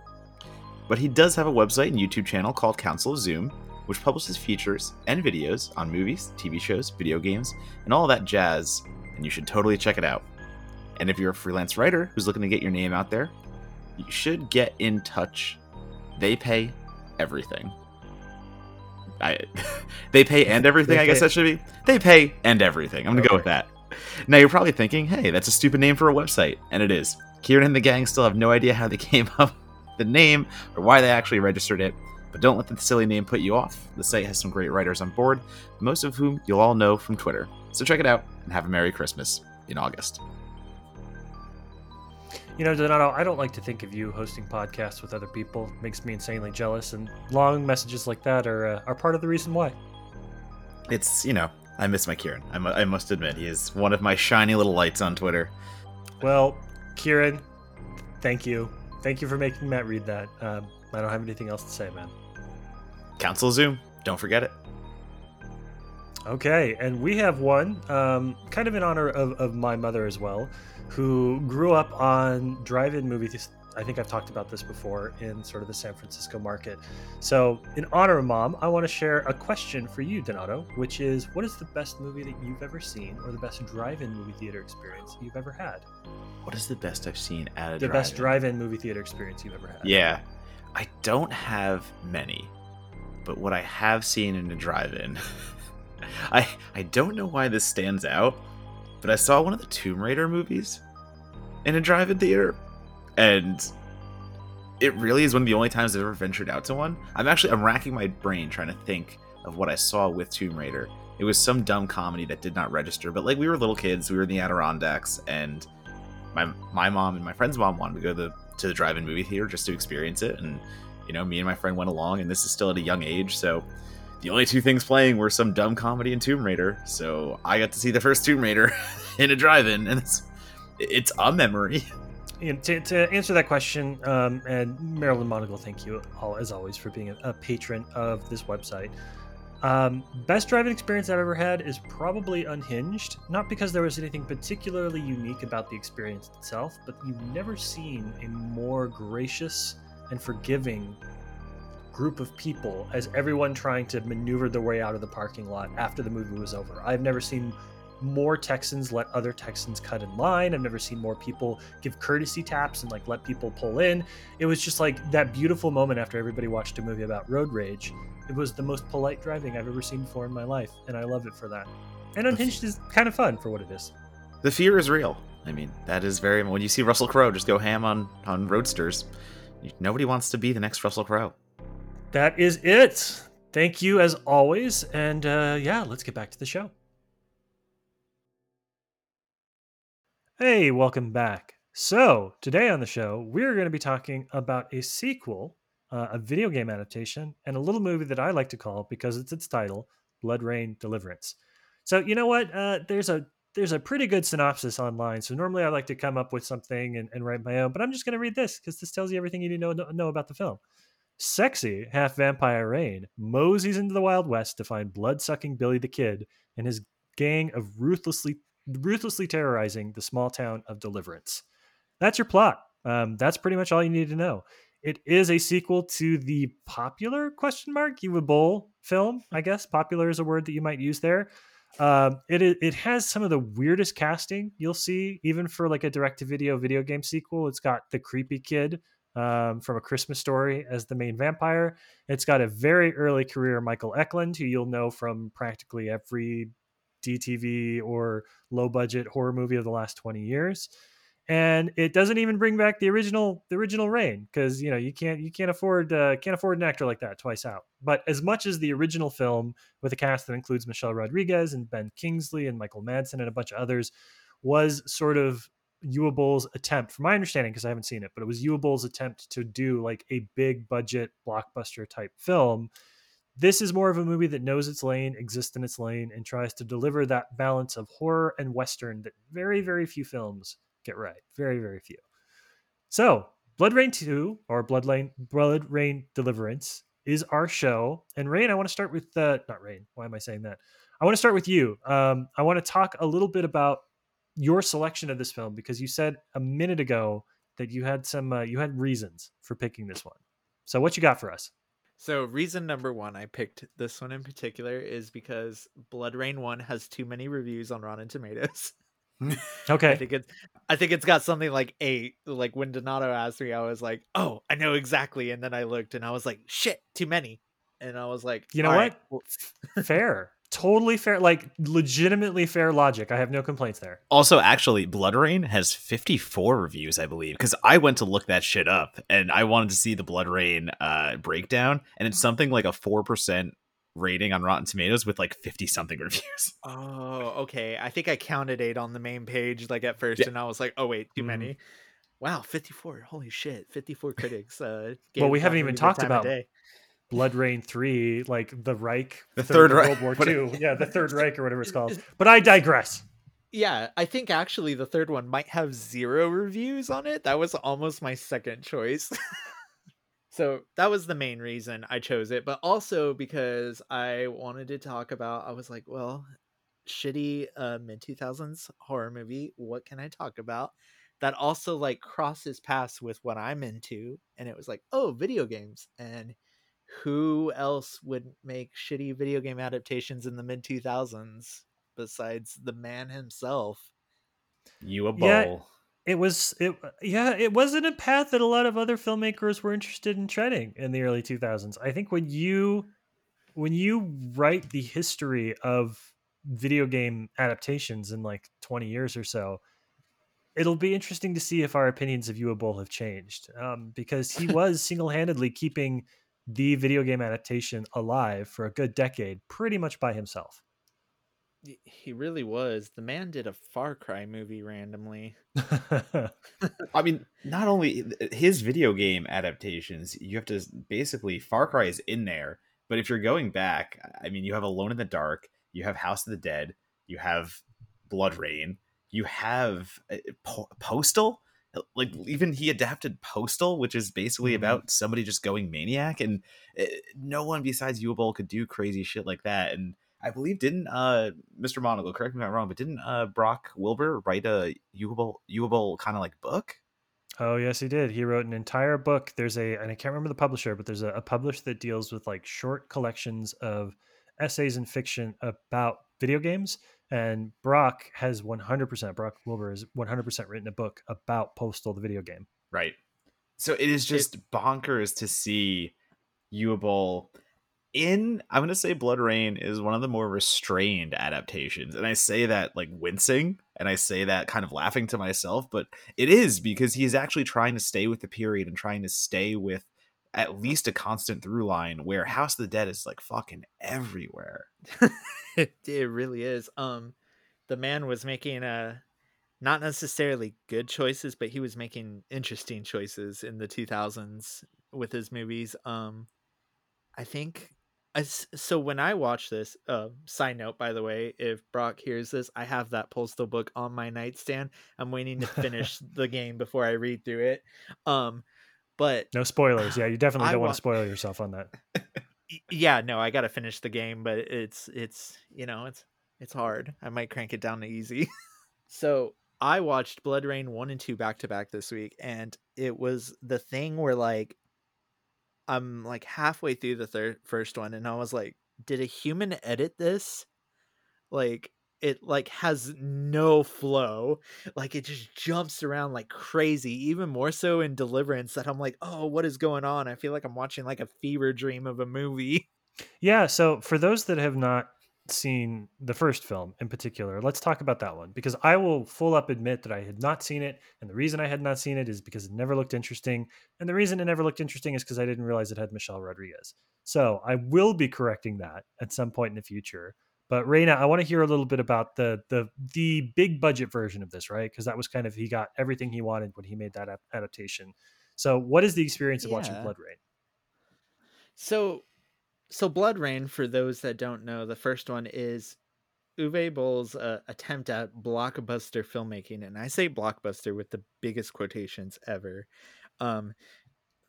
But he does have a website and YouTube channel called Council of Zoom, which publishes features and videos on movies, TV shows, video games, and all that jazz, and you should totally check it out. And if you're a freelance writer who's looking to get your name out there, you should get in touch. They pay everything. I, [LAUGHS] they pay and everything, I guess that should be. They pay and everything. I'm gonna go with that. Now you're probably thinking, hey, that's a stupid name for a website, and it is. Kieran and the gang still have no idea how they [LAUGHS] came up with the name or why they actually registered it, but don't let the silly name put you off. The site has some great writers on board, most of whom you'll all know from Twitter. So check it out and have a Merry Christmas in August. You know, Donato, I don't like to think of you hosting podcasts with other people. It makes me insanely jealous, and long messages like that are uh, are part of the reason why. It's, you know, I miss my Kieran. I, mu- I must admit, he is one of my shiny little lights on Twitter. Well, Kieran, thank you, thank you for making Matt read that. Um, I don't have anything else to say, man. Council Zoom, don't forget it. Okay, and we have one, um, kind of in honor of, of my mother as well, who grew up on drive-in movies. I think I've talked about this before in sort of the San Francisco market. So, in honor of mom, I want to share a question for you, Donato, which is, what is the best movie that you've ever seen, or the best drive-in movie theater experience you've ever had? What is the best I've seen at a The best drive-in? drive-in movie theater experience you've ever had. Yeah. I don't have many, but what I have seen in a drive-in, [LAUGHS] I I don't know why this stands out, but I saw one of the Tomb Raider movies in a drive-in theater, and it really is one of the only times I've ever ventured out to one. I'm actually I'm racking my brain trying to think of what I saw with Tomb Raider. It was some dumb comedy that did not register, but like we were little kids, we were in the Adirondacks, and my my mom and my friend's mom wanted to go to the to the drive-in movie theater just to experience it and you know me and my friend went along and this is still at a young age so the only two things playing were some dumb comedy and tomb raider so i got to see the first tomb raider [LAUGHS] in a drive-in and it's it's a memory know, to, to answer that question, um, and Marilyn Monagle, thank you all as always for being a, a patron of this website. Um, best driving experience I've ever had is probably Unhinged. Not because there was anything particularly unique about the experience itself, but you've never seen a more gracious and forgiving group of people as everyone trying to maneuver their way out of the parking lot after the movie was over. I've never seen more Texans let other Texans cut in line. I've never seen more people give courtesy taps and like let people pull in. It was just like that beautiful moment after everybody watched a movie about road rage. It was the most polite driving I've ever seen before in my life, and I love it for that. And Unhinged is kind of fun for what it is. the fear is real i mean that is very when you see russell crowe just go ham on on roadsters nobody wants to be the next russell crowe That is it. Thank you as always, and uh, yeah, let's get back to the show. Hey, welcome back. So, today on the show, we're going to be talking about a sequel, uh, a video game adaptation, and a little movie that I like to call, because it's its title, BloodRayne Deliverance. So, you know what? Uh, there's a there's a pretty good synopsis online. So normally I like to come up with something and, and write my own, but I'm just going to read this because this tells you everything you need to know, know about the film. Sexy half vampire Rayne moseys into the Wild West to find blood sucking Billy the Kid and his gang of ruthlessly ruthlessly terrorizing the small town of Deliverance. That's your plot. Um, that's pretty much all you need to know. It is a sequel to the popular question mark Uwe Boll film, I guess. Popular is a word that you might use there. Um, it it has some of the weirdest casting you'll see, even for like a direct to video video game sequel. It's got the creepy kid um, from A Christmas Story as the main vampire. It's got a very early career Michael Eklund, who you'll know from practically every DTV or low budget horror movie of the last 20 years. And it doesn't even bring back the original the original Rayne because you know you can't you can't afford uh, can't afford an actor like that twice out. But as much as the original film with a cast that includes Michelle Rodriguez and Ben Kingsley and Michael Madsen and a bunch of others was sort of Uwe attempt, from my understanding, because I haven't seen it, but it was Uwe attempt to do like a big budget blockbuster type film. This is more of a movie that knows its lane, exists in its lane, and tries to deliver that balance of horror and western that very, very few films get right. Very, very few. So, BloodRayne 2 or BloodRayne, Blood Rain Deliverance is our show. And Rain, I want to start with uh, not Rain. Why am I saying that? I want to start with you. Um, I want to talk a little bit about your selection of this film because you said a minute ago that you had some uh, you had reasons for picking this one. So what you got for us? So reason number one I picked this one in particular is because BloodRayne 1 has too many reviews on Rotten Tomatoes. [LAUGHS] [LAUGHS] okay. I think it's I think it's got something like eight. Like when Donato asked me, I was like, Oh, I know exactly. And then I looked and I was like, shit, too many. And I was like, You know what? Right. Fair totally fair, like legitimately fair logic. I have no complaints there. Also, actually, BloodRayne has 54 reviews, I believe, because I went to look that shit up and I wanted to see the BloodRayne uh, breakdown, and it's something like a 4% rating on Rotten Tomatoes with like 50 something reviews. [LAUGHS] Oh, okay. I think I counted eight on the main page like at first, yeah. and I was like, oh, wait, too mm-hmm. many. Wow, 54. Holy shit. 54 critics. Uh, [LAUGHS] well, we haven't even talked about BloodRayne three, like the Reich, the third, third [LAUGHS] World War Two, yeah, the Third Reich or whatever it's called. But I digress. Yeah, I think actually the third one might have zero reviews on it. That was almost my second choice. So that was the main reason I chose it, but also because I wanted to talk about. I was like, well, shitty uh, mid two thousands horror movie. What can I talk about? That also like crosses paths with what I'm into, and it was like, oh, video games and who else would make shitty video game adaptations in the mid 2000s besides the man himself? Uwe Boll. Yeah, it was it yeah, it wasn't a path that a lot of other filmmakers were interested in treading in the early 2000s. I think when you when you write the history of video game adaptations in like 20 years or so, it'll be interesting to see if our opinions of Uwe Boll have changed. Um, because he [LAUGHS] was single-handedly keeping the video game adaptation alive for a good decade pretty much by himself. He really was. The man did a Far Cry movie randomly. [LAUGHS] I mean, not only his video game adaptations, you have to basically Far Cry is in there, but if you're going back, I mean, you have Alone in the Dark, you have House of the Dead, you have BloodRayne, you have uh, Postal, like even he adapted Postal, which is basically mm-hmm. about somebody just going maniac, and eh, no one besides Uwe could do crazy shit like that. And I believe didn't uh Mr. Monagle, correct me if I'm wrong, but didn't uh Brock Wilbur write a Uwe kind of like book? Oh yes, he did. He wrote an entire book. There's a, and I can't remember the publisher, but there's a, a publisher that deals with like short collections of essays and fiction about video games and Brock has 100%, Brock Wilbur has 100% written a book about Postal, the video game. Right. So it is just it, bonkers to see Uwe in, I'm going to say BloodRayne is one of the more restrained adaptations. And I say that like wincing and I say that kind of laughing to myself, but it is because he is actually trying to stay with the period and trying to stay with at least a constant through line where House of the Dead is like fucking everywhere. it, [LAUGHS] it really is. Um, the man was making a uh, not necessarily good choices, but he was making interesting choices in the 2000s with his movies. Um, I think I, so when I watch this, uh, side note, by the way, if Brock hears this, I have that postal book on my nightstand. I'm waiting to finish [LAUGHS] the game before I read through it. Um, but no spoilers. Yeah, you [SIGHS] definitely don't wa- want to spoil yourself on that. [LAUGHS] yeah, no, I got to finish the game, but it's it's you know it's it's hard. I might crank it down to easy. [LAUGHS] so I watched BloodRayne one and two back to back this week, and it was the thing where like I'm like halfway through the third first one, and I was like, did a human edit this? Like it like has no flow. Like it just jumps around like crazy even more so in deliverance that i'm like oh what is going on? I feel like i'm watching like a fever dream of a movie. Yeah so for those that have not seen the first film in particular, let's talk about that one because I will full up admit that I had not seen it. And the reason I had not seen it is because it never looked interesting. And the reason it never looked interesting is because I didn't realize it had Michelle Rodriguez. So I will be correcting that at some point in the future. But Raina, I want to hear a little bit about the the the big budget version of this, right? Because that was kind of he got everything he wanted when he made that adaptation. So, what is the experience of yeah. watching BloodRayne? So so BloodRayne, for those that don't know, the first one is Uwe Boll's uh, attempt at blockbuster filmmaking, and I say blockbuster with the biggest quotations ever. Um,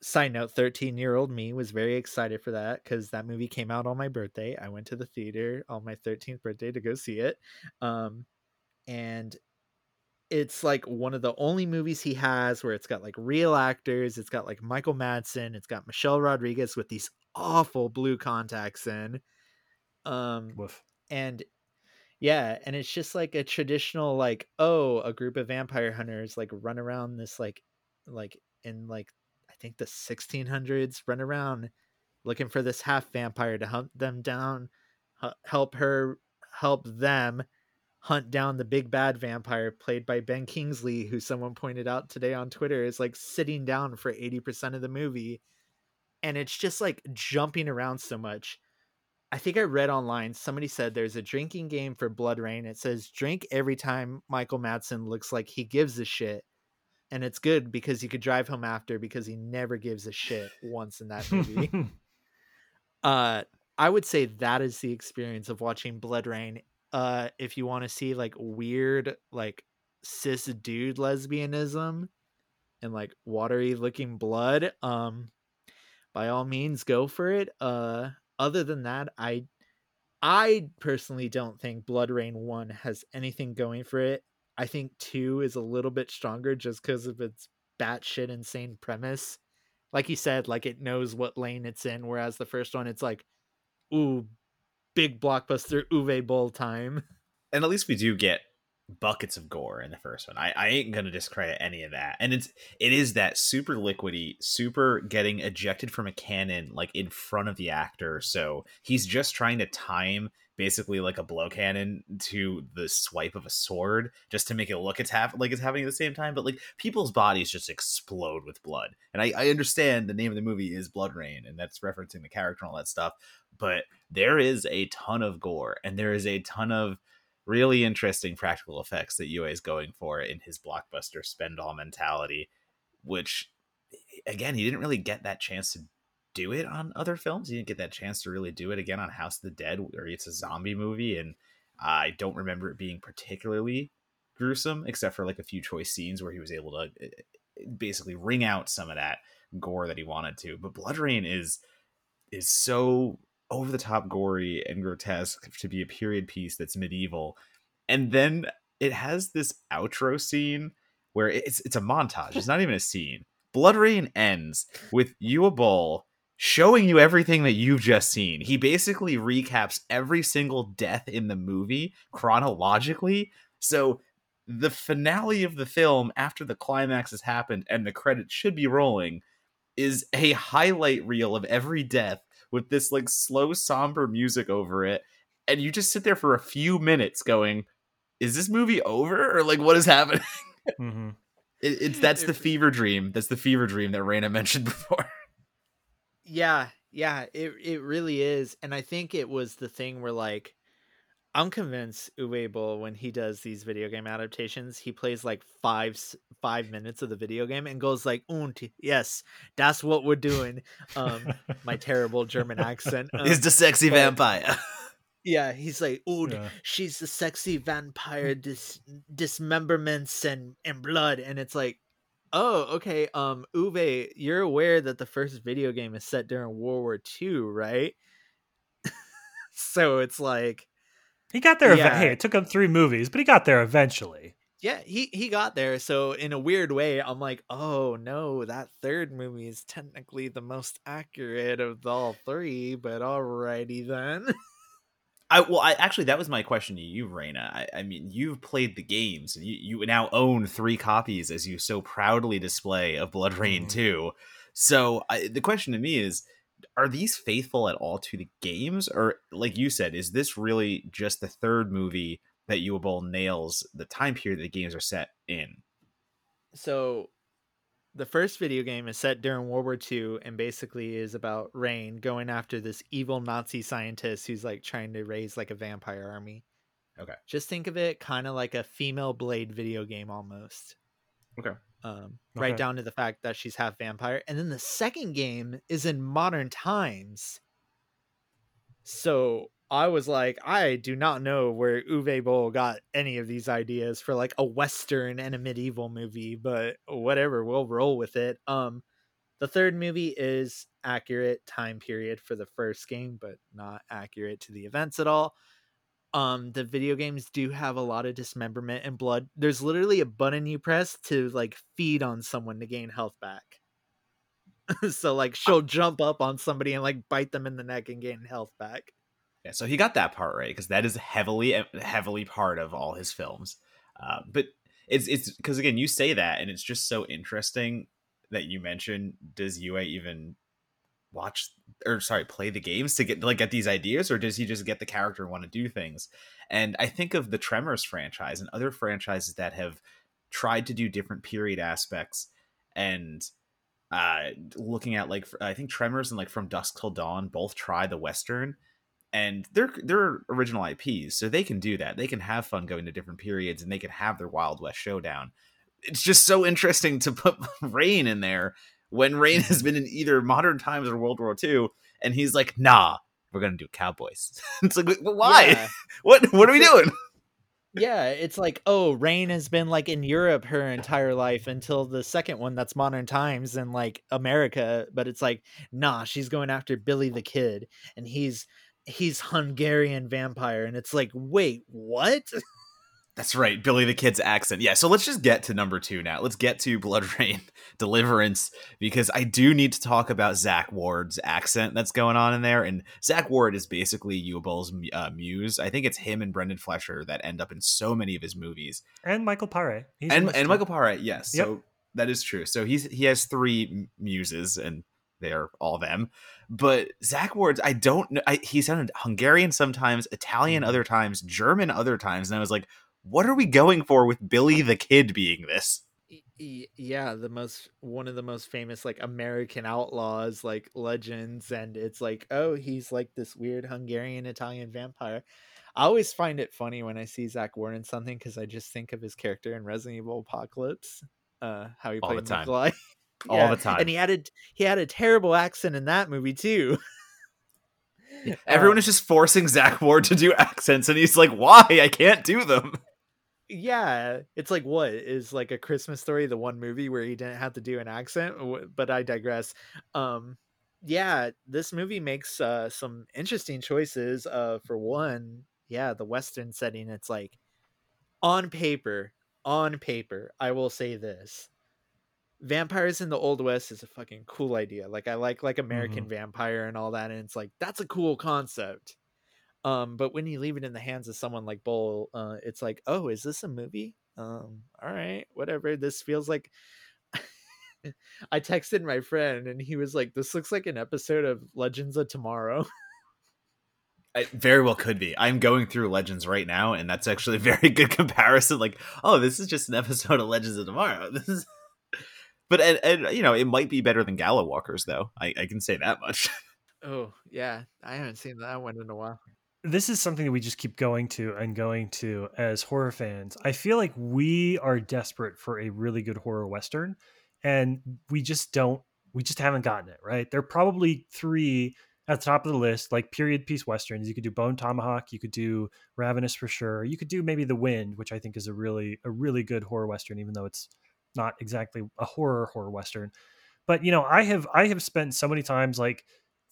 side note: thirteen-year-old me was very excited for that because that movie came out on my birthday. I went to the theater on my thirteenth birthday to go see it, um, and it's like one of the only movies he has where it's got like real actors. It's got like Michael Madsen. It's got Michelle Rodriguez with these awful blue contacts in. Um Woof. and yeah, and it's just like a traditional like oh, a group of vampire hunters like run around this like like in like I think the 1600s run around looking for this half vampire to hunt them down, help her help them hunt down the big bad vampire played by Ben Kingsley who someone pointed out today on Twitter is like sitting down for 80% of the movie and it's just like jumping around so much. I think I read online somebody said there's a drinking game for BloodRayne. It says drink every time Michael Madsen looks like he gives a shit. And it's good because you could drive home after because he never gives a shit once in that movie. [LAUGHS] uh I would say that is the experience of watching BloodRayne. Uh if you want to see like weird like cis dude lesbianism and like watery looking blood, um by all means go for it. Uh other than that, I I personally don't think BloodRayne 1 has anything going for it. I think 2 is a little bit stronger just because of its batshit insane premise. Like you said, like it knows what lane it's in, whereas the first one it's like, ooh, big blockbuster Uwe Boll time. And at least we do get buckets of gore in the first one. I, I ain't gonna discredit any of that. And it's it is that super liquidy, super getting ejected from a cannon like in front of the actor. So he's just trying to time basically like a blow cannon to the swipe of a sword just to make it look it's hap- like it's happening at the same time. But like people's bodies just explode with blood. And I, I understand the name of the movie is BloodRayne and that's referencing the character and all that stuff. But there is a ton of gore and there is a ton of really interesting practical effects that Uwe is going for in his blockbuster spend all mentality, which again, he didn't really get that chance to do it on other films. He didn't get that chance to really do it again on House of the Dead, where it's a zombie movie, and I don't remember it being particularly gruesome, except for like a few choice scenes where he was able to eh, basically wring out some of that gore that he wanted to. But BloodRayne is is so over the top gory and grotesque to be a period piece that's medieval. And then it has this outro scene where it's it's a montage. It's not even a scene. BloodRayne ends with Uwe Boll showing you everything that you've just seen. He basically recaps every single death in the movie chronologically. So the finale of the film after the climax has happened and the credits should be rolling is a highlight reel of every death with this like slow somber music over it and you just sit there for a few minutes going is this movie over? Or like what is happening? Mm-hmm. [LAUGHS] it, it's that's the fever dream. That's the fever dream that Raina [LAUGHS] mentioned before. Yeah yeah it, it really is and i think it was the thing where like I'm convinced Uwe Boll when he does these video game adaptations, he plays like five five minutes of the video game and goes like, "Und yes, that's what we're doing." Um, my [LAUGHS] terrible German accent um, is the sexy but, vampire. [LAUGHS] Yeah, he's like, "Und yeah. she's the sexy vampire, [LAUGHS] dis dismemberments and and blood," and it's like, "Oh, okay." Um, Uwe, you're aware that the first video game is set during World War II, right? so it's like he got there. Yeah. Hey, it took him three movies, but he got there eventually. Yeah, he he got there. So in a weird way, I'm like, oh no, that third movie is technically the most accurate of all three. But alrighty then. [LAUGHS] I well, I actually that was my question to you, Raina. I, I mean, you've played the games, and you, you now own three copies, as you so proudly display of BloodRayne mm. Two. So I, the question to me is, are these faithful at all to the games or like you said is this really just the third movie that Uwe Boll nails the time period the games are set in so the first video game is set during World War II and basically is about Rayne going after this evil Nazi scientist who's like trying to raise like a vampire army. Okay. Just think of it kind of like a female Blade video game almost. Okay. Um, Okay. right down to the fact that she's half vampire. And then the second game is in modern times. So I was like, I do not know where Uwe Boll got any of these ideas for like a western and a medieval movie, but whatever, we'll roll with it. Um the third movie is accurate time period for the first game, but not accurate to the events at all. Um the video games do have a lot of dismemberment and blood. There's literally a button you press to like feed on someone to gain health back. [LAUGHS] so like she'll jump up on somebody and like bite them in the neck and gain health back. Yeah, so he got that part right because that is heavily, heavily part of all his films. Uh, but it's it's because again, you say that, and it's just so interesting that you mention. Does Uwe even watch or sorry, play the games to get like get these ideas, or does he just get the character and want to do things? And I think of the Tremors franchise and other franchises that have tried to do different period aspects and uh looking at like i think tremors and like from dusk till dawn both try the western and they're they're original IPs, so they can do that. They can have fun going to different periods, and they can have their Wild West showdown. It's just so interesting to put [LAUGHS] Rayne in there when Rayne [LAUGHS] has been in either modern times or World War II, and he's like, "Nah, we're gonna do cowboys." [LAUGHS] it's like, why? Yeah. [LAUGHS] What what are we doing? yeah, it's like, oh, Rayne has been like in Europe her entire life until the second one that's modern times in like America, but it's like, nah, she's going after Billy the Kid and he's he's Hungarian vampire and it's like, wait, what? That's right, Billy the Kid's accent. Yeah, so let's just get to number two now. Let's get to Blood [LAUGHS] Rain Deliverance because I do need to talk about Zach Ward's accent that's going on in there. And Zach Ward is basically Uwe Boll's uh, muse. I think it's him and Brendan Fletcher that end up in so many of his movies. And Michael Pare. He's and and. Michael Paré, yes. Yep. So that is true. So he's he has three muses and they are all them. But Zach Ward's, I don't know. I, he sounded Hungarian sometimes, Italian Mm-hmm. other times, German other times, and I was like, what are we going for with Billy the Kid being this? Y- y- yeah the most one of the most famous like american outlaws like legends and it's like oh he's like this weird hungarian italian vampire i always find it funny when i see zach warren in something because i just think of his character in resident evil apocalypse uh how he All the played time. Nikolai. [LAUGHS] All the time. and he had a he had a terrible accent in that movie too [LAUGHS] Everyone Um, is just forcing Zach Ward to do [LAUGHS] accents, and he's like, why? I can't do them. Yeah it's like what is like a christmas story the one movie where he didn't have to do an accent but i digress. Um yeah this movie makes uh some interesting choices uh for one yeah the western setting it's like on paper on paper i will say this vampires in the old west is a fucking cool idea like i like like american vampire and all that and it's like that's a cool concept um, but when you leave it in the hands of someone like Boll, uh, it's like, oh, is this a movie? Um, all right, whatever. This feels like. [LAUGHS] I texted my friend and he was like, "This looks like an episode of Legends of Tomorrow." [LAUGHS] It very well could be. I'm going through Legends right now, and that's actually a very [LAUGHS] good comparison. Like, oh, this is just an episode of Legends of Tomorrow. This is, but and, and you know, it might be better than Gallowwalkers, though. I, I can say that much. oh yeah, I haven't seen that one in a while. This is something that we just keep going to and going to as horror fans. I feel like we are desperate for a really good horror western and we just don't we just haven't gotten it, right? There are probably 3 at the top of the list like period piece westerns. You could do Bone Tomahawk, you could do Ravenous for sure. You could do maybe The Wind, which I think is a really a really good horror western even though it's not exactly a horror horror western. But you know, I have I have spent so many times like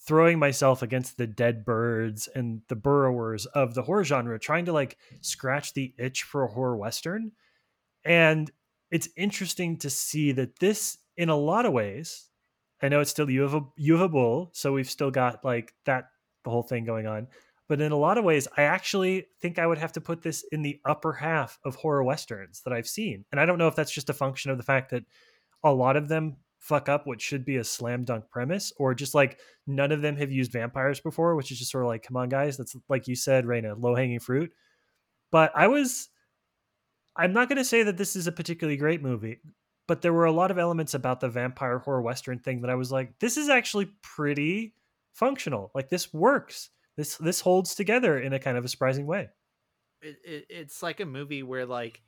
throwing myself against the dead birds and the burrowers of the horror genre, trying to like scratch the itch for a horror western. And it's interesting to see that this, in a lot of ways, I know it's still you have a you have a Boll, so we've still got like that the whole thing going on. But in a lot of ways, I actually think I would have to put this in the upper half of horror westerns that I've seen. And I don't know if that's just a function of the fact that a lot of them fuck up what should be a slam dunk premise, or just like none of them have used vampires before, which is just sort of like, come on, guys, that's like you said, Raina, low hanging fruit. But I was, I'm not going to say that this is a particularly great movie, but there were a lot of elements about the vampire horror western thing that I was like, this is actually pretty functional. Like this works. This this holds together in a kind of a surprising way. It, it, it's like a movie where like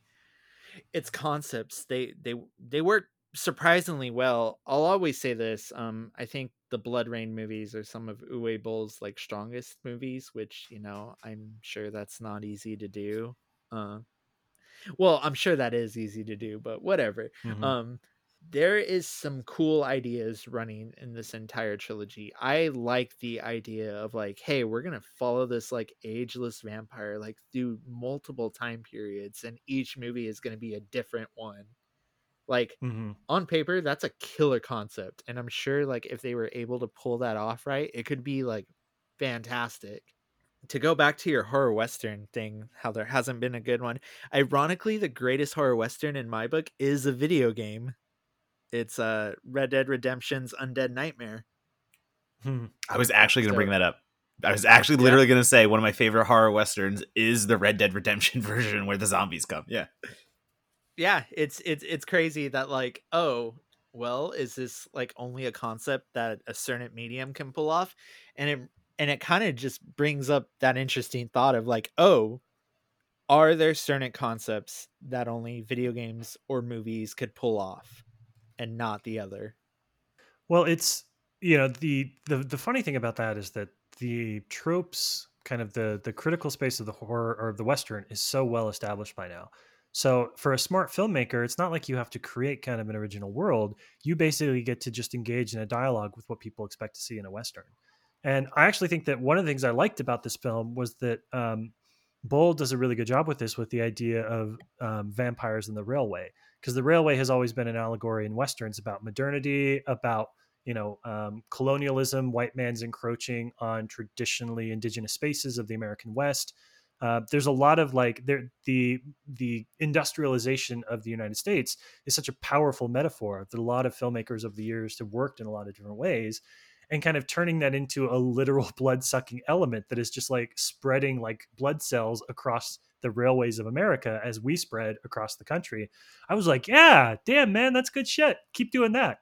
its concepts they they they work surprisingly well. I'll always say this. Um, I think the BloodRayne movies are some of Uwe Boll's like strongest movies, which you know I'm sure that's not easy to do. Uh, well, I'm sure that is easy to do, but whatever. Mhm. Um, there is some cool ideas running in this entire trilogy. I like the idea of like, hey, we're gonna follow this like ageless vampire like through multiple time periods, and each movie is gonna be a different one. Like Mhm. on paper, that's a killer concept, and I'm sure like if they were able to pull that off right, it could be like fantastic. To go back to your horror western thing, how there hasn't been a good one. Ironically, the greatest horror western in my book is a video game. It's uh Red Dead Redemption's Undead Nightmare. Hmm. I was actually going to So- bring that up. I was actually Yeah. literally going to say one of my favorite horror westerns is the Red Dead Redemption [LAUGHS] version where the zombies come. Yeah. Yeah, it's it's it's crazy that like, oh, well, is this like only a concept that a certain medium can pull off? And it and it kind of just brings up that interesting thought of like, oh, are there certain concepts that only video games or movies could pull off and not the other? Well, it's you know the the the funny thing about that is that the tropes, kind of the the critical space of the horror or the western, is so well established by now. So for a smart filmmaker, it's not like you have to create kind of an original world. You basically get to just engage in a dialogue with what people expect to see in a western. And I actually think that one of the things I liked about this film was that um, Boll does a really good job with this, with the idea of um, vampires and the railway, because the railway has always been an allegory in westerns about modernity, about you know um, colonialism, white man's encroaching on traditionally indigenous spaces of the American West. Uh, there's a lot of like there the the industrialization of the United States is such a powerful metaphor that a lot of filmmakers of the years have worked in a lot of different ways and kind of turning that into a literal [LAUGHS] blood sucking element that is just like spreading like blood cells across the railways of America as we spread across the country. I was like, yeah, damn man, that's good shit. Keep doing that.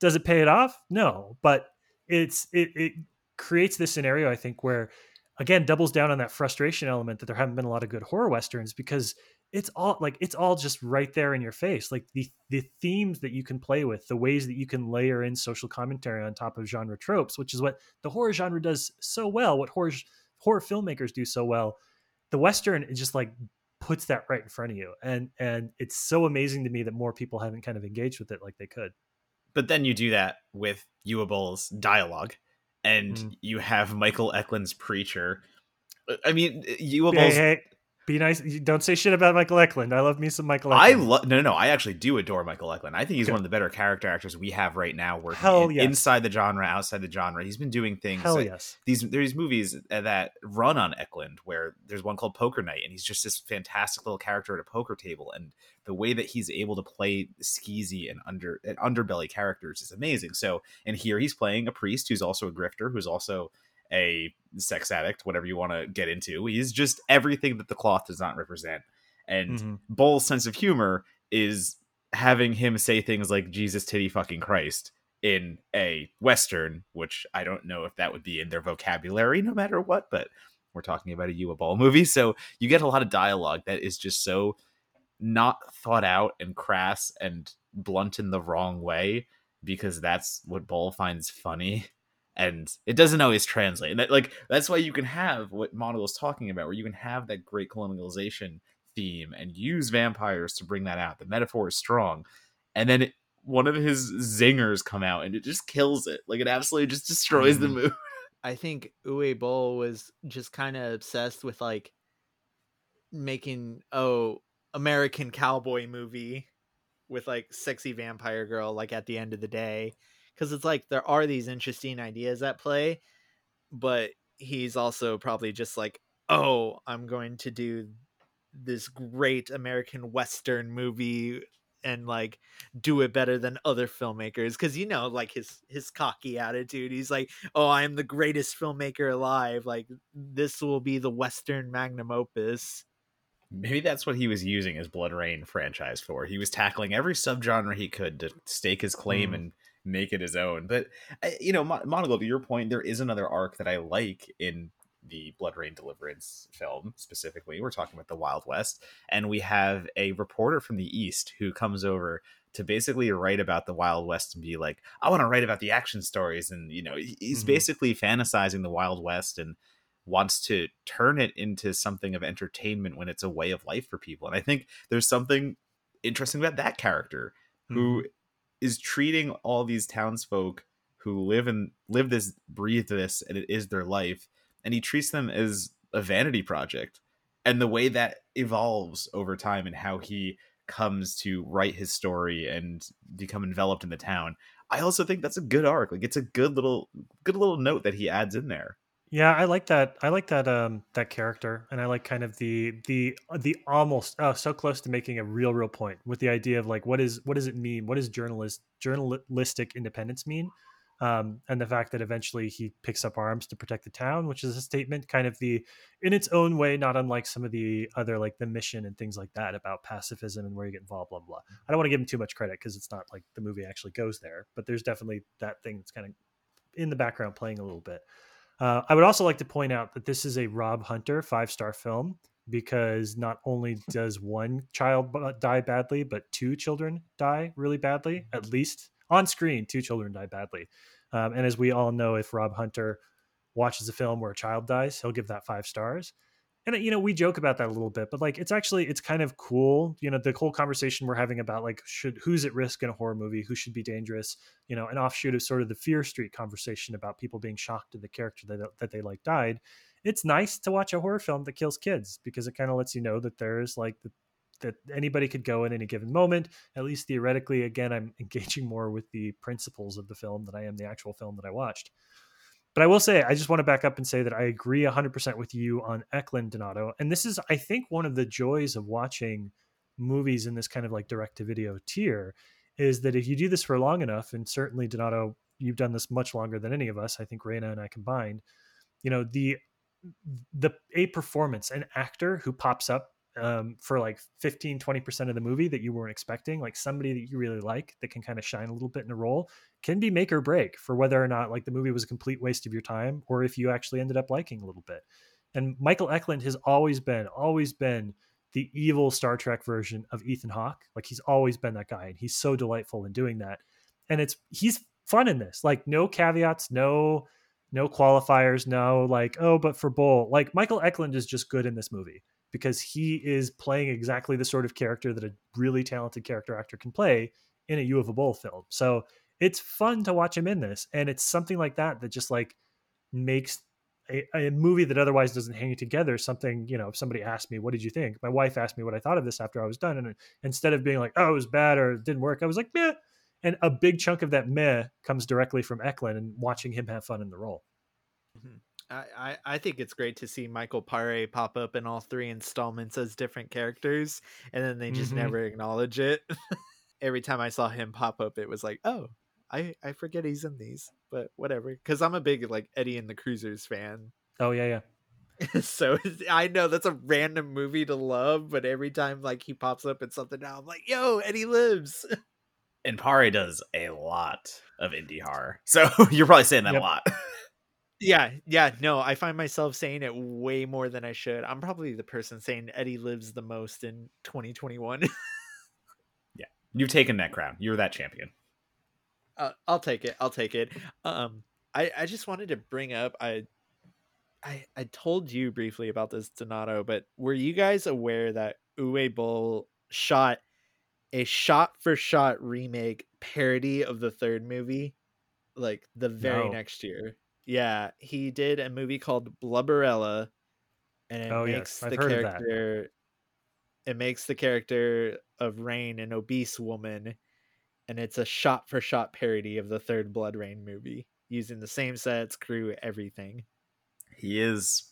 Does it pay it off? No, but it's it it creates this scenario I think where again doubles down on that frustration element that there haven't been a lot of good horror westerns because it's all like it's all just right there in your face. Like the the themes that you can play with the ways that you can layer in social commentary on top of genre tropes which is what the horror genre does so well what horror horror filmmakers do so well the western it just like puts that right in front of you. And and it's so amazing to me that more people haven't kind of engaged with it like they could. But then you do that with Uwe dialogue, and Mm. you have Michael Eklund's preacher. I mean, Uwe hey, hey, be nice don't say shit about michael eklund i love me some michael I love no, no, no. I actually do adore Michael Eklund. I think he's Good. one of the better character actors we have right now, working Hell in- yes. inside the genre, outside the genre. He's been doing things. hell that- yes These there's movies that run on Eklund, where there's one called Poker Night, and he's just this fantastic little character at a poker table, and the way that he's able to play skeezy and under and underbelly characters is amazing. So, and here he's playing a priest who's also a grifter, who's also a sex addict, whatever you want to get into. He's just everything that the cloth does not represent. And Mhm. Boll's sense of humor is having him say things like Jesus titty fucking Christ in a western, which I don't know if that would be in their vocabulary no matter what, but we're talking about a Uwe Boll movie, so you get a lot of dialogue that is just so not thought out and crass and blunt in the wrong way because that's what Boll finds funny. And it doesn't always translate. And that, like that's why you can have what Mono is talking about, where you can have that great colonialization theme and use vampires to bring that out. The metaphor is strong, and then it, one of his zingers come out and it just kills it. Like it absolutely just destroys the Mhm. mood. I think Uwe Boll was just kind of obsessed with like making oh American cowboy movie with like sexy vampire girl like at the end of the day. Because it's like there are these interesting ideas at play but he's also probably just like oh I'm going to do this great American western movie and like do it better than other filmmakers. Because you know like his his cocky attitude. He's like oh i am the greatest filmmaker alive. Like this will be the western magnum opus maybe that's what he was using his BloodRayne franchise for he was tackling every subgenre he could to stake his claim mm. and make it his own but you know Monagle to your point there is another arc that i like in the BloodRayne Deliverance film specifically. We're talking about the Wild West, and we have a reporter from the East who comes over to basically write about the Wild West and be like, I want to write about the action stories. And, you know, he's mm-hmm. basically fantasizing the Wild West and wants to turn it into something of entertainment when it's a way of life for people. And I think there's something interesting about that character mm-hmm. who is treating all these townsfolk who live and live this, breathe this, and it is their life and he treats them as a vanity project and the way that evolves over time and how he comes to write his story and become enveloped in the town i also think that's a good arc like it's a good little good little note that he adds in there yeah i like that i like that um that character and i like kind of the the the almost oh so close to making a real real point with the idea of like what is what does it mean what does journalist journalistic independence mean um, and the fact that eventually he picks up arms to protect the town, which is a statement, kind of the in its own way, not unlike some of the other like the mission and things like that about pacifism and where you get involved, blah blah. I don't want to give him too much credit because it's not like the movie actually goes there, but there's definitely that thing that's kind of in the background playing a little bit. Uh, I would also like to point out that this is a Rob Hunter five star film because not only [LAUGHS] does one child die badly, but two children die really badly, at least on screen, two children die badly. Um, and as we all know, if Rob Hunter watches a film where a child dies, he'll give that five stars. And uh, you know, we joke about that a little bit, but like it's actually it's kind of cool. You know, the whole conversation we're having about like should who's at risk in a horror movie, who should be dangerous. You know, an offshoot of sort of the Fear Street conversation about people being shocked at the character that that they like died. It's nice to watch a horror film that kills kids because it kind of lets you know that there's like the that anybody could go in any given moment at least theoretically again i'm engaging more with the principles of the film than i am the actual film that i watched but i will say i just want to back up and say that i agree 100% with you on eklund donato and this is i think one of the joys of watching movies in this kind of like direct to video tier is that if you do this for long enough and certainly donato you've done this much longer than any of us i think Raina and i combined you know the the a performance an actor who pops up um, for like 15 20% of the movie that you weren't expecting like somebody that you really like that can kind of shine a little bit in a role can be make or break for whether or not like the movie was a complete waste of your time or if you actually ended up liking a little bit. And michael eklund has always been always been the evil star trek version of ethan hawke. Like he's always been that guy and he's so delightful in doing that. And it's he's fun in this like no caveats no no qualifiers no like oh but for Boll like michael eklund is just good in this movie because he is playing exactly the sort of character that a really talented character actor can play in a Uwe Boll film. So it's fun to watch him in this, and it's something like that that just like makes a, a, movie that otherwise doesn't hang together something you know if somebody asked me what did you think my wife asked me what i thought of this after i was done and instead of being like oh it was bad or it didn't work i was like meh and a big chunk of that meh comes directly from eklund and watching him have fun in the role mm-hmm. I, I think it's great to see Michael Paré pop up in all three installments as different characters, and then they just mm-hmm. never acknowledge it. [LAUGHS] Every time I saw him pop up, it was like, oh, I I forget he's in these, but whatever. Because I'm a big like Eddie and the Cruisers fan. Oh yeah, yeah. [LAUGHS] so [LAUGHS] I know that's a random movie to love, but every time like he pops up in something now, I'm like, yo, Eddie lives. [LAUGHS] And Paré does a lot of indie horror, so you're probably saying that yep. a lot. Yeah, yeah, no, I find myself saying it way more than I should. I'm probably the person saying Eddie lives the most in 2021. yeah, you've taken that crown. You're that champion. Uh, I'll take it. I'll take it. Um, I I just wanted to bring up I. I, I told you briefly about this Donato, but were you guys aware that Uwe Boll shot a shot for shot remake parody of the third movie like the very no. next year? Yeah, he did a movie called Blubberella, and it oh, makes yes. the character. It makes the character of Rayne an obese woman, and it's a shot-for-shot parody of the third BloodRayne movie, using the same sets, crew, everything. He is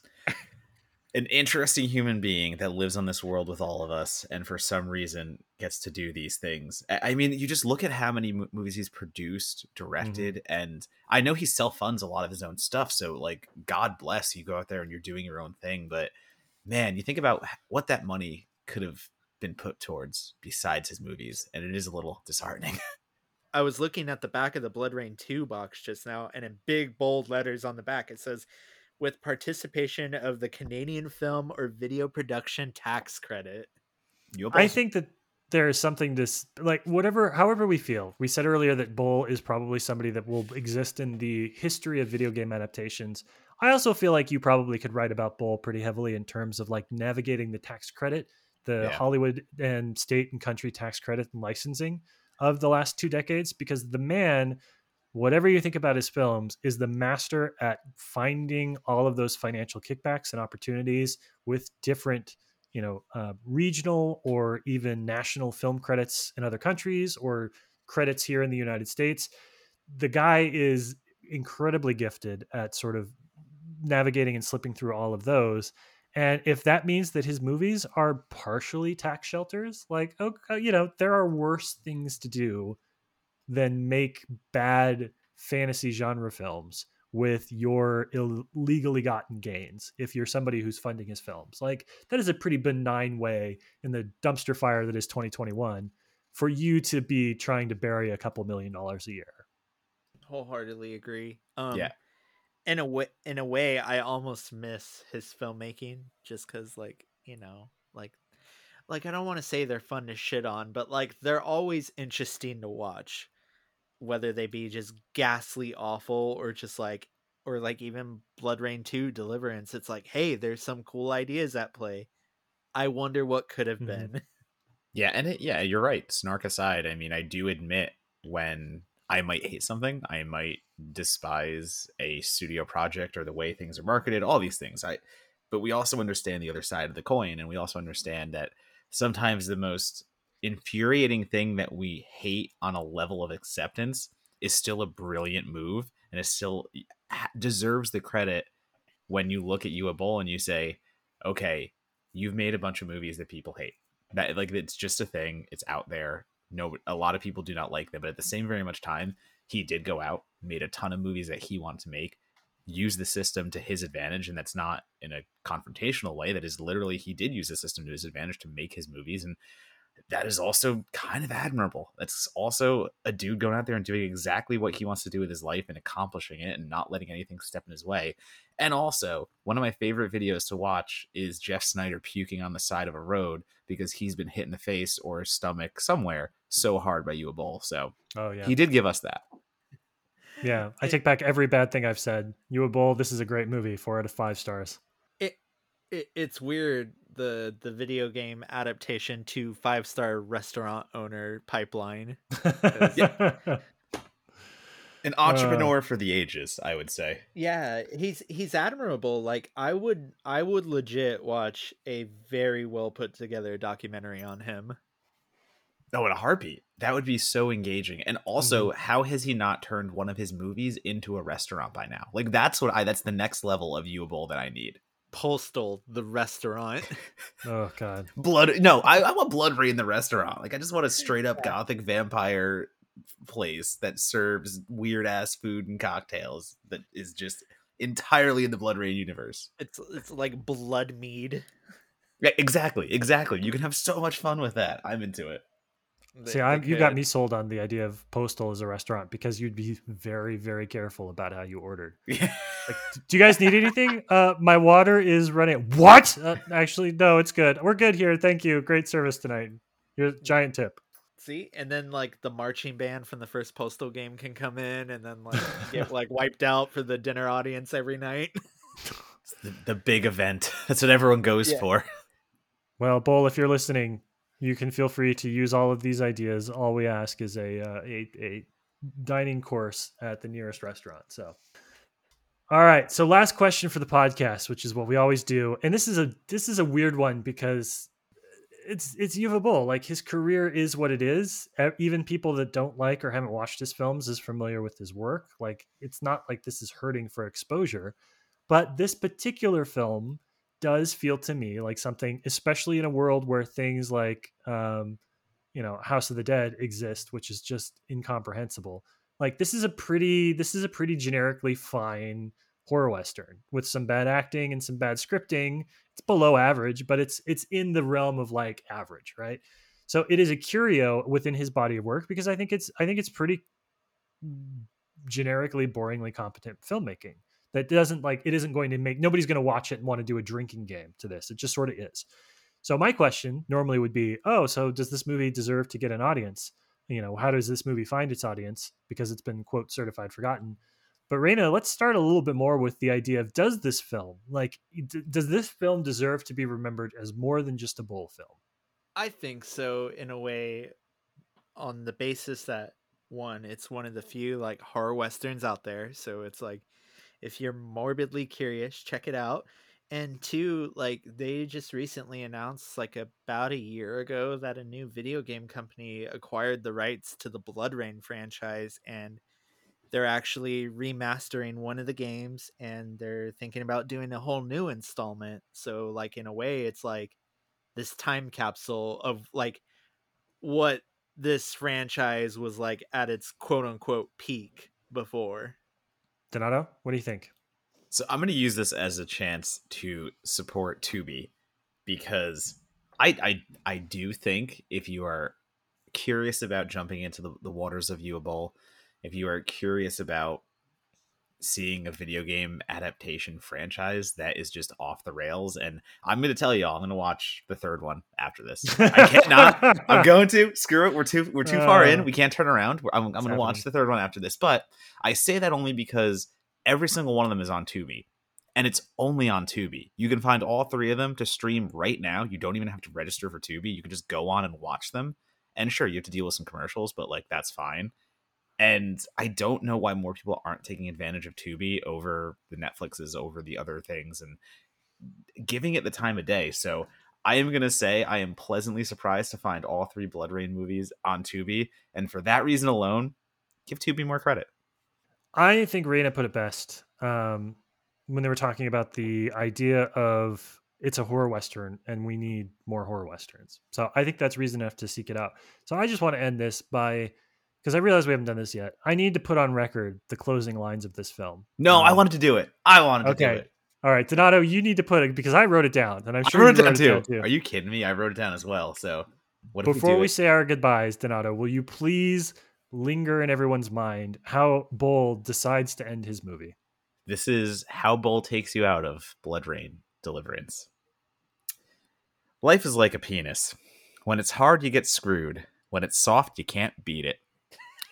an interesting human being that lives on this world with all of us, and for some reason gets to do these things. I mean, you just look at how many mo- movies he's produced, mm-hmm. directed, and I know he self funds a lot of his own stuff. So, like, God bless you go out there and you're doing your own thing. But man, you think about what that money could have been put towards besides his movies, and it is a little disheartening. [LAUGHS] I was looking at the back of the BloodRayne 2 box just now, and in big bold letters on the back, it says, with participation of the Canadian Film or Video Production Tax Credit. You I think that there is something to like whatever, however we feel. We said earlier that Boll is probably somebody that will exist in the history of video game adaptations. I also feel like you probably could write about Boll pretty heavily in terms of like navigating the tax credit, the Yeah. Hollywood and state and country tax credit and licensing of the last two decades, because the man, whatever you think about his films, is the master at finding all of those financial kickbacks and opportunities with different you know uh, regional or even national film credits in other countries or credits here in the united states the guy is incredibly gifted at sort of navigating and slipping through all of those and if that means that his movies are partially tax shelters like okay, you know there are worse things to do than make bad fantasy genre films with your illegally gotten gains if you're somebody who's funding his films like that is a pretty benign way in the dumpster fire that is 2021 for you to be trying to bury a couple million dollars a year Wholeheartedly agree. Um, Yeah. In a way, in a way, I almost miss his filmmaking just because, like, you know, like, like I don't want to say they're fun to shit on, but like they're always interesting to watch, whether they be just ghastly awful or just like, or like even BloodRayne Two Deliverance. It's like, hey, there's some cool ideas at play. I wonder what could have Mhm. been. [LAUGHS] Yeah, and it, yeah, you're right. Snark aside, I mean, I do admit when I might hate something, I might despise a studio project or the way things are marketed, all these things. I but we also understand the other side of the coin and we also understand that sometimes the most infuriating thing that we hate on a level of acceptance is still a brilliant move and is still deserves the credit when you look at Uwe Boll and you say, "Okay, you've made a bunch of movies that people hate." that like it's just a thing it's out there no a lot of people do not like them but at the same very much time he did go out made a ton of movies that he wanted to make use the system to his advantage and that's not in a confrontational way that is literally he did use the system to his advantage to make his movies and that is also kind of admirable that's also a dude going out there and doing exactly what he wants to do with his life and accomplishing it and not letting anything step in his way and also, one of my favorite videos to watch is Jeff Sneider puking on the side of a road because he's been hit in the face or stomach somewhere so hard by Uwe Boll. So oh yeah he did give us that. Yeah i take back every bad thing i've said. Uwe Boll this is a great movie four out of five stars. It, it it's weird the the video game adaptation to five star restaurant owner pipeline. [LAUGHS] [LAUGHS] An entrepreneur uh. for the ages, I would say. yeah he's he's admirable. Like i would i would legit watch a very well put together documentary on him Oh, in a heartbeat. That would be so engaging. And also, mm-hmm. how has he not turned one of his movies into a restaurant by now? Like that's what I that's the next level of Uwe Boll that I need. postal the restaurant [LAUGHS] oh god Blood no, I, I want BloodRayne the restaurant. Like I just want a straight up gothic vampire place that serves weird ass food and cocktails that is just entirely in the BloodRayne universe. it's it's like blood mead Yeah, exactly, exactly. You can have so much fun with that. I'm into it. See, I'm, you got me sold on the idea of Postal as a restaurant because you'd be very, very careful about how you ordered. [LAUGHS] Yeah. Like, do you guys need anything? [LAUGHS] Uh, my water is running. What? Uh, actually, no, it's good. We're good here. Thank you. Great service tonight. Your giant tip. See, and then like the marching band from the first Postal game can come in, and then like [LAUGHS] get like wiped out for the dinner audience every night. The, the big event. That's what everyone goes Yeah. for. Well, Boll, if you're listening, you can feel free to use all of these ideas. All we ask is a uh, a, a dining course at the nearest restaurant. So, all right. So, last question for the podcast, which is what we always do, and this is a this is a weird one because it's it's Uwe Boll. Like his career is what it is. Even people that don't like or haven't watched his films is familiar with his work. Like it's not like this is hurting for exposure, but this particular film does feel to me like something, especially in a world where things like um, you know House of the Dead exist, which is just incomprehensible. Like this is a pretty this is a pretty generically fine horror western with some bad acting and some bad scripting. It's below average, but it's it's in the realm of like average, right? So it is a curio within his body of work because I think it's I think it's pretty generically boringly competent filmmaking that doesn't like it isn't going to make nobody's going to watch it and want to do a drinking game to this. It just sort of is. So my question normally would be, oh, so does this movie deserve to get an audience? You know, how does this movie find its audience because it's been quote certified forgotten? But Raina, let's start a little bit more with the idea of does this film like d- does this film deserve to be remembered as more than just a Boll film? I think so in a way on the basis that one, it's one of the few like horror westerns out there, so it's like if you're morbidly curious, check it out. And two, like they just recently announced like about a year ago that a new video game company acquired the rights to the BloodRayne franchise and they're actually remastering one of the games and they're thinking about doing a whole new installment. So like in a way it's like this time capsule of like what this franchise was like at its quote unquote peak before. Donato, what do you think? So I'm going to use this as a chance to support Tubi because I I I do think if you are curious about jumping into the, the waters of Boll, if you are curious about seeing a video game adaptation franchise that is just off the rails. And I'm going to tell y'all, I'm going to watch the third one after this. I can't not. I'm [LAUGHS] going to screw it. We're too we're too uh, far in. Uh, we can't turn around. I'm, I'm going to watch the third one after this. But I say that only because every single one of them is on Tubi. And it's only on Tubi. You can find all three of them to stream right now. You don't even have to register for Tubi. You can just go on and watch them. And sure, you have to deal with some commercials, but like that's fine and I don't know why more people aren't taking advantage of Tubi over the Netflixes, over the other things, and giving it the time of day. So I am gonna say I am pleasantly surprised to find all three BloodRayne movies on Tubi, and for that reason alone, give Tubi more credit. I think Raina put it best um, when they were talking about the idea of it's a horror western and we need more horror westerns. So I think that's reason enough to seek it out. So I just want to end this by because I realize we haven't done this yet. I need to put on record the closing lines of this film. No, um, I wanted to do it. I wanted okay. to do it. All right, Donato, you need to put it because I wrote it down, and I'm sure I wrote, it, down, too. it down too. Are you kidding me? I wrote it down as well. So, what before we, we say our goodbyes, Donato, will you please linger in everyone's mind how Boll decides to end his movie? This is how Boll takes you out of BloodRayne Deliverance. Life is like a penis. When it's hard, you get screwed. When it's soft, you can't beat it.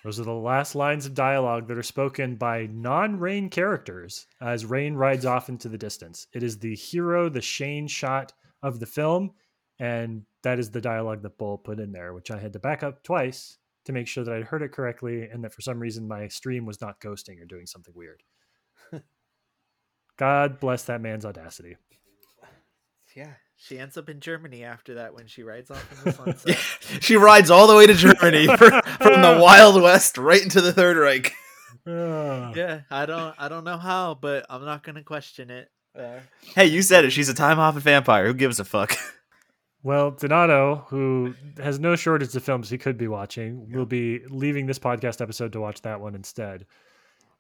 Those are the last lines of dialogue that are spoken by non Rayne characters as Rayne rides off into the distance. It is the hero, the Shane shot of the film, and that is the dialogue that Boll put in there, which I had to back up twice to make sure that I'd heard it correctly and that for some reason my stream was not ghosting or doing something weird. [LAUGHS] God bless that man's audacity. Yeah, she ends up in Germany after that when she rides off in the [LAUGHS] sunset. she rides all the way to Germany for, from the [LAUGHS] Wild West right into the Third Reich. yeah, I don't, I don't know how, but I'm not gonna question it. Uh, hey, you said it. She's a time hopping vampire. Who gives a fuck? Well, Donato, who has no shortage of films he could be watching, yeah. will be leaving this podcast episode to watch that one instead.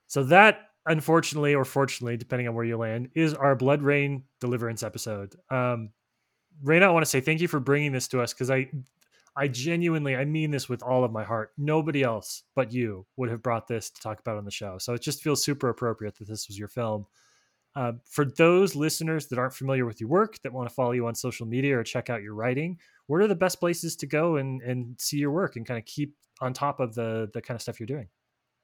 So that unfortunately or fortunately, depending on where you land, is our BloodRayne Deliverance episode. Um, Raina, I want to say thank you for bringing this to us because I, I genuinely, I mean this with all of my heart. Nobody else but you would have brought this to talk about on the show. So it just feels super appropriate that this was your film. Uh, for those listeners that aren't familiar with your work, that want to follow you on social media or check out your writing, what are the best places to go and, and see your work and kind of keep on top of the the kind of stuff you're doing?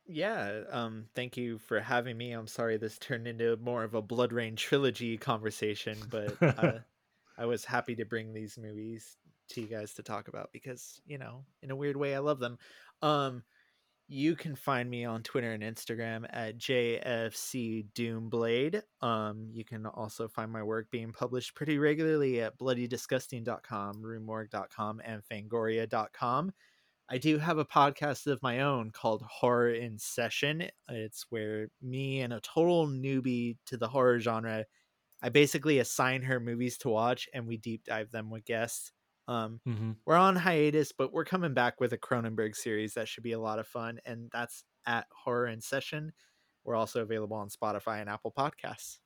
Yeah, um, thank you for having me. I'm sorry this turned into more of a BloodRayne trilogy conversation, but uh, [LAUGHS] I was happy to bring these movies to you guys to talk about because, you know, in a weird way, I love them. Um, you can find me on Twitter and Instagram at JFC Doomblade. Um, you can also find my work being published pretty regularly at bloodydisgusting.com, rue-morgue.com, and fangoria.com. I do have a podcast of my own called Horror in Session. It's where me and a total newbie to the horror genre I basically assign her movies to watch and we deep dive them with guests. Um, Mm-hmm. we're on hiatus, but we're coming back with a Cronenberg series that should be a lot of fun, and that's at Horror in Session. We're also available on Spotify and Apple Podcasts.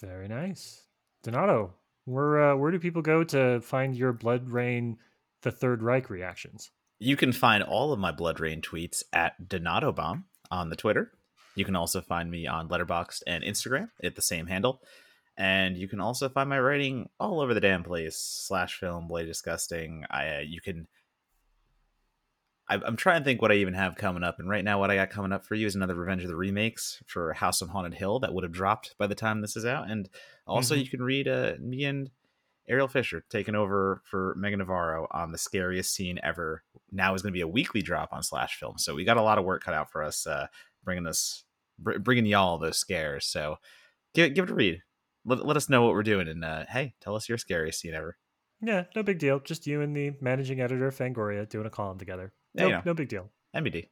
Very nice. Donato, where uh, where do people go to find your BloodRayne, the Third Reich reactions? You can find all of my BloodRayne tweets at Donato Bomb on the Twitter. You can also find me on Letterboxd and Instagram at the same handle. And you can also find my writing all over the damn place. Slash film, Bloody Disgusting. I uh, you can. I, I'm trying to think what I even have coming up, and right now, what I got coming up for you is another Revenge of the Remakes for House on Haunted Hill that would have dropped by the time this is out, and also Mhm. you can read uh, me and Ariel Fisher taking over for Meagan Navarro on the scariest scene ever. Now is going to be a weekly drop on Slash Film, so we got a lot of work cut out for us, uh, bringing us, br- bringing y'all those scares. So give give it a read. Let, let us know what we're doing, and uh, hey, tell us your scariest scene ever. Yeah, no big deal. Just you and the managing editor of Fangoria doing a column together. No, you know. no big deal. MBD.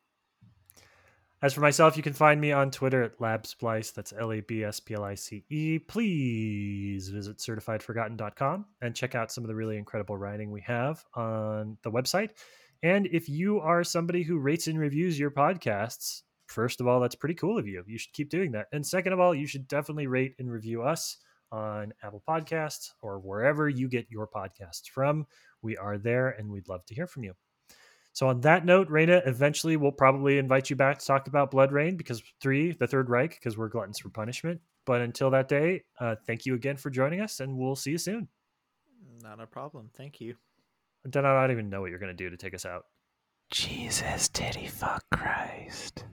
As for myself, you can find me on Twitter at LabSplice. That's L A B S P L I C E. Please visit certifiedforgotten.com and check out some of the really incredible writing we have on the website. And if you are somebody who rates and reviews your podcasts, first of all, that's pretty cool of you. You should keep doing that. And second of all, you should definitely rate and review us on Apple Podcasts or wherever you get your podcasts from. We are there and we'd love to hear from you. So on that note, Raina, eventually we'll probably invite you back to talk about BloodRayne because three, the Third Reich, because we're gluttons for punishment. But until that day, uh, thank you again for joining us, and we'll see you soon. Not a problem. Thank you. Then I don't even know what you're going to do to take us out. Jesus, titty fuck Christ.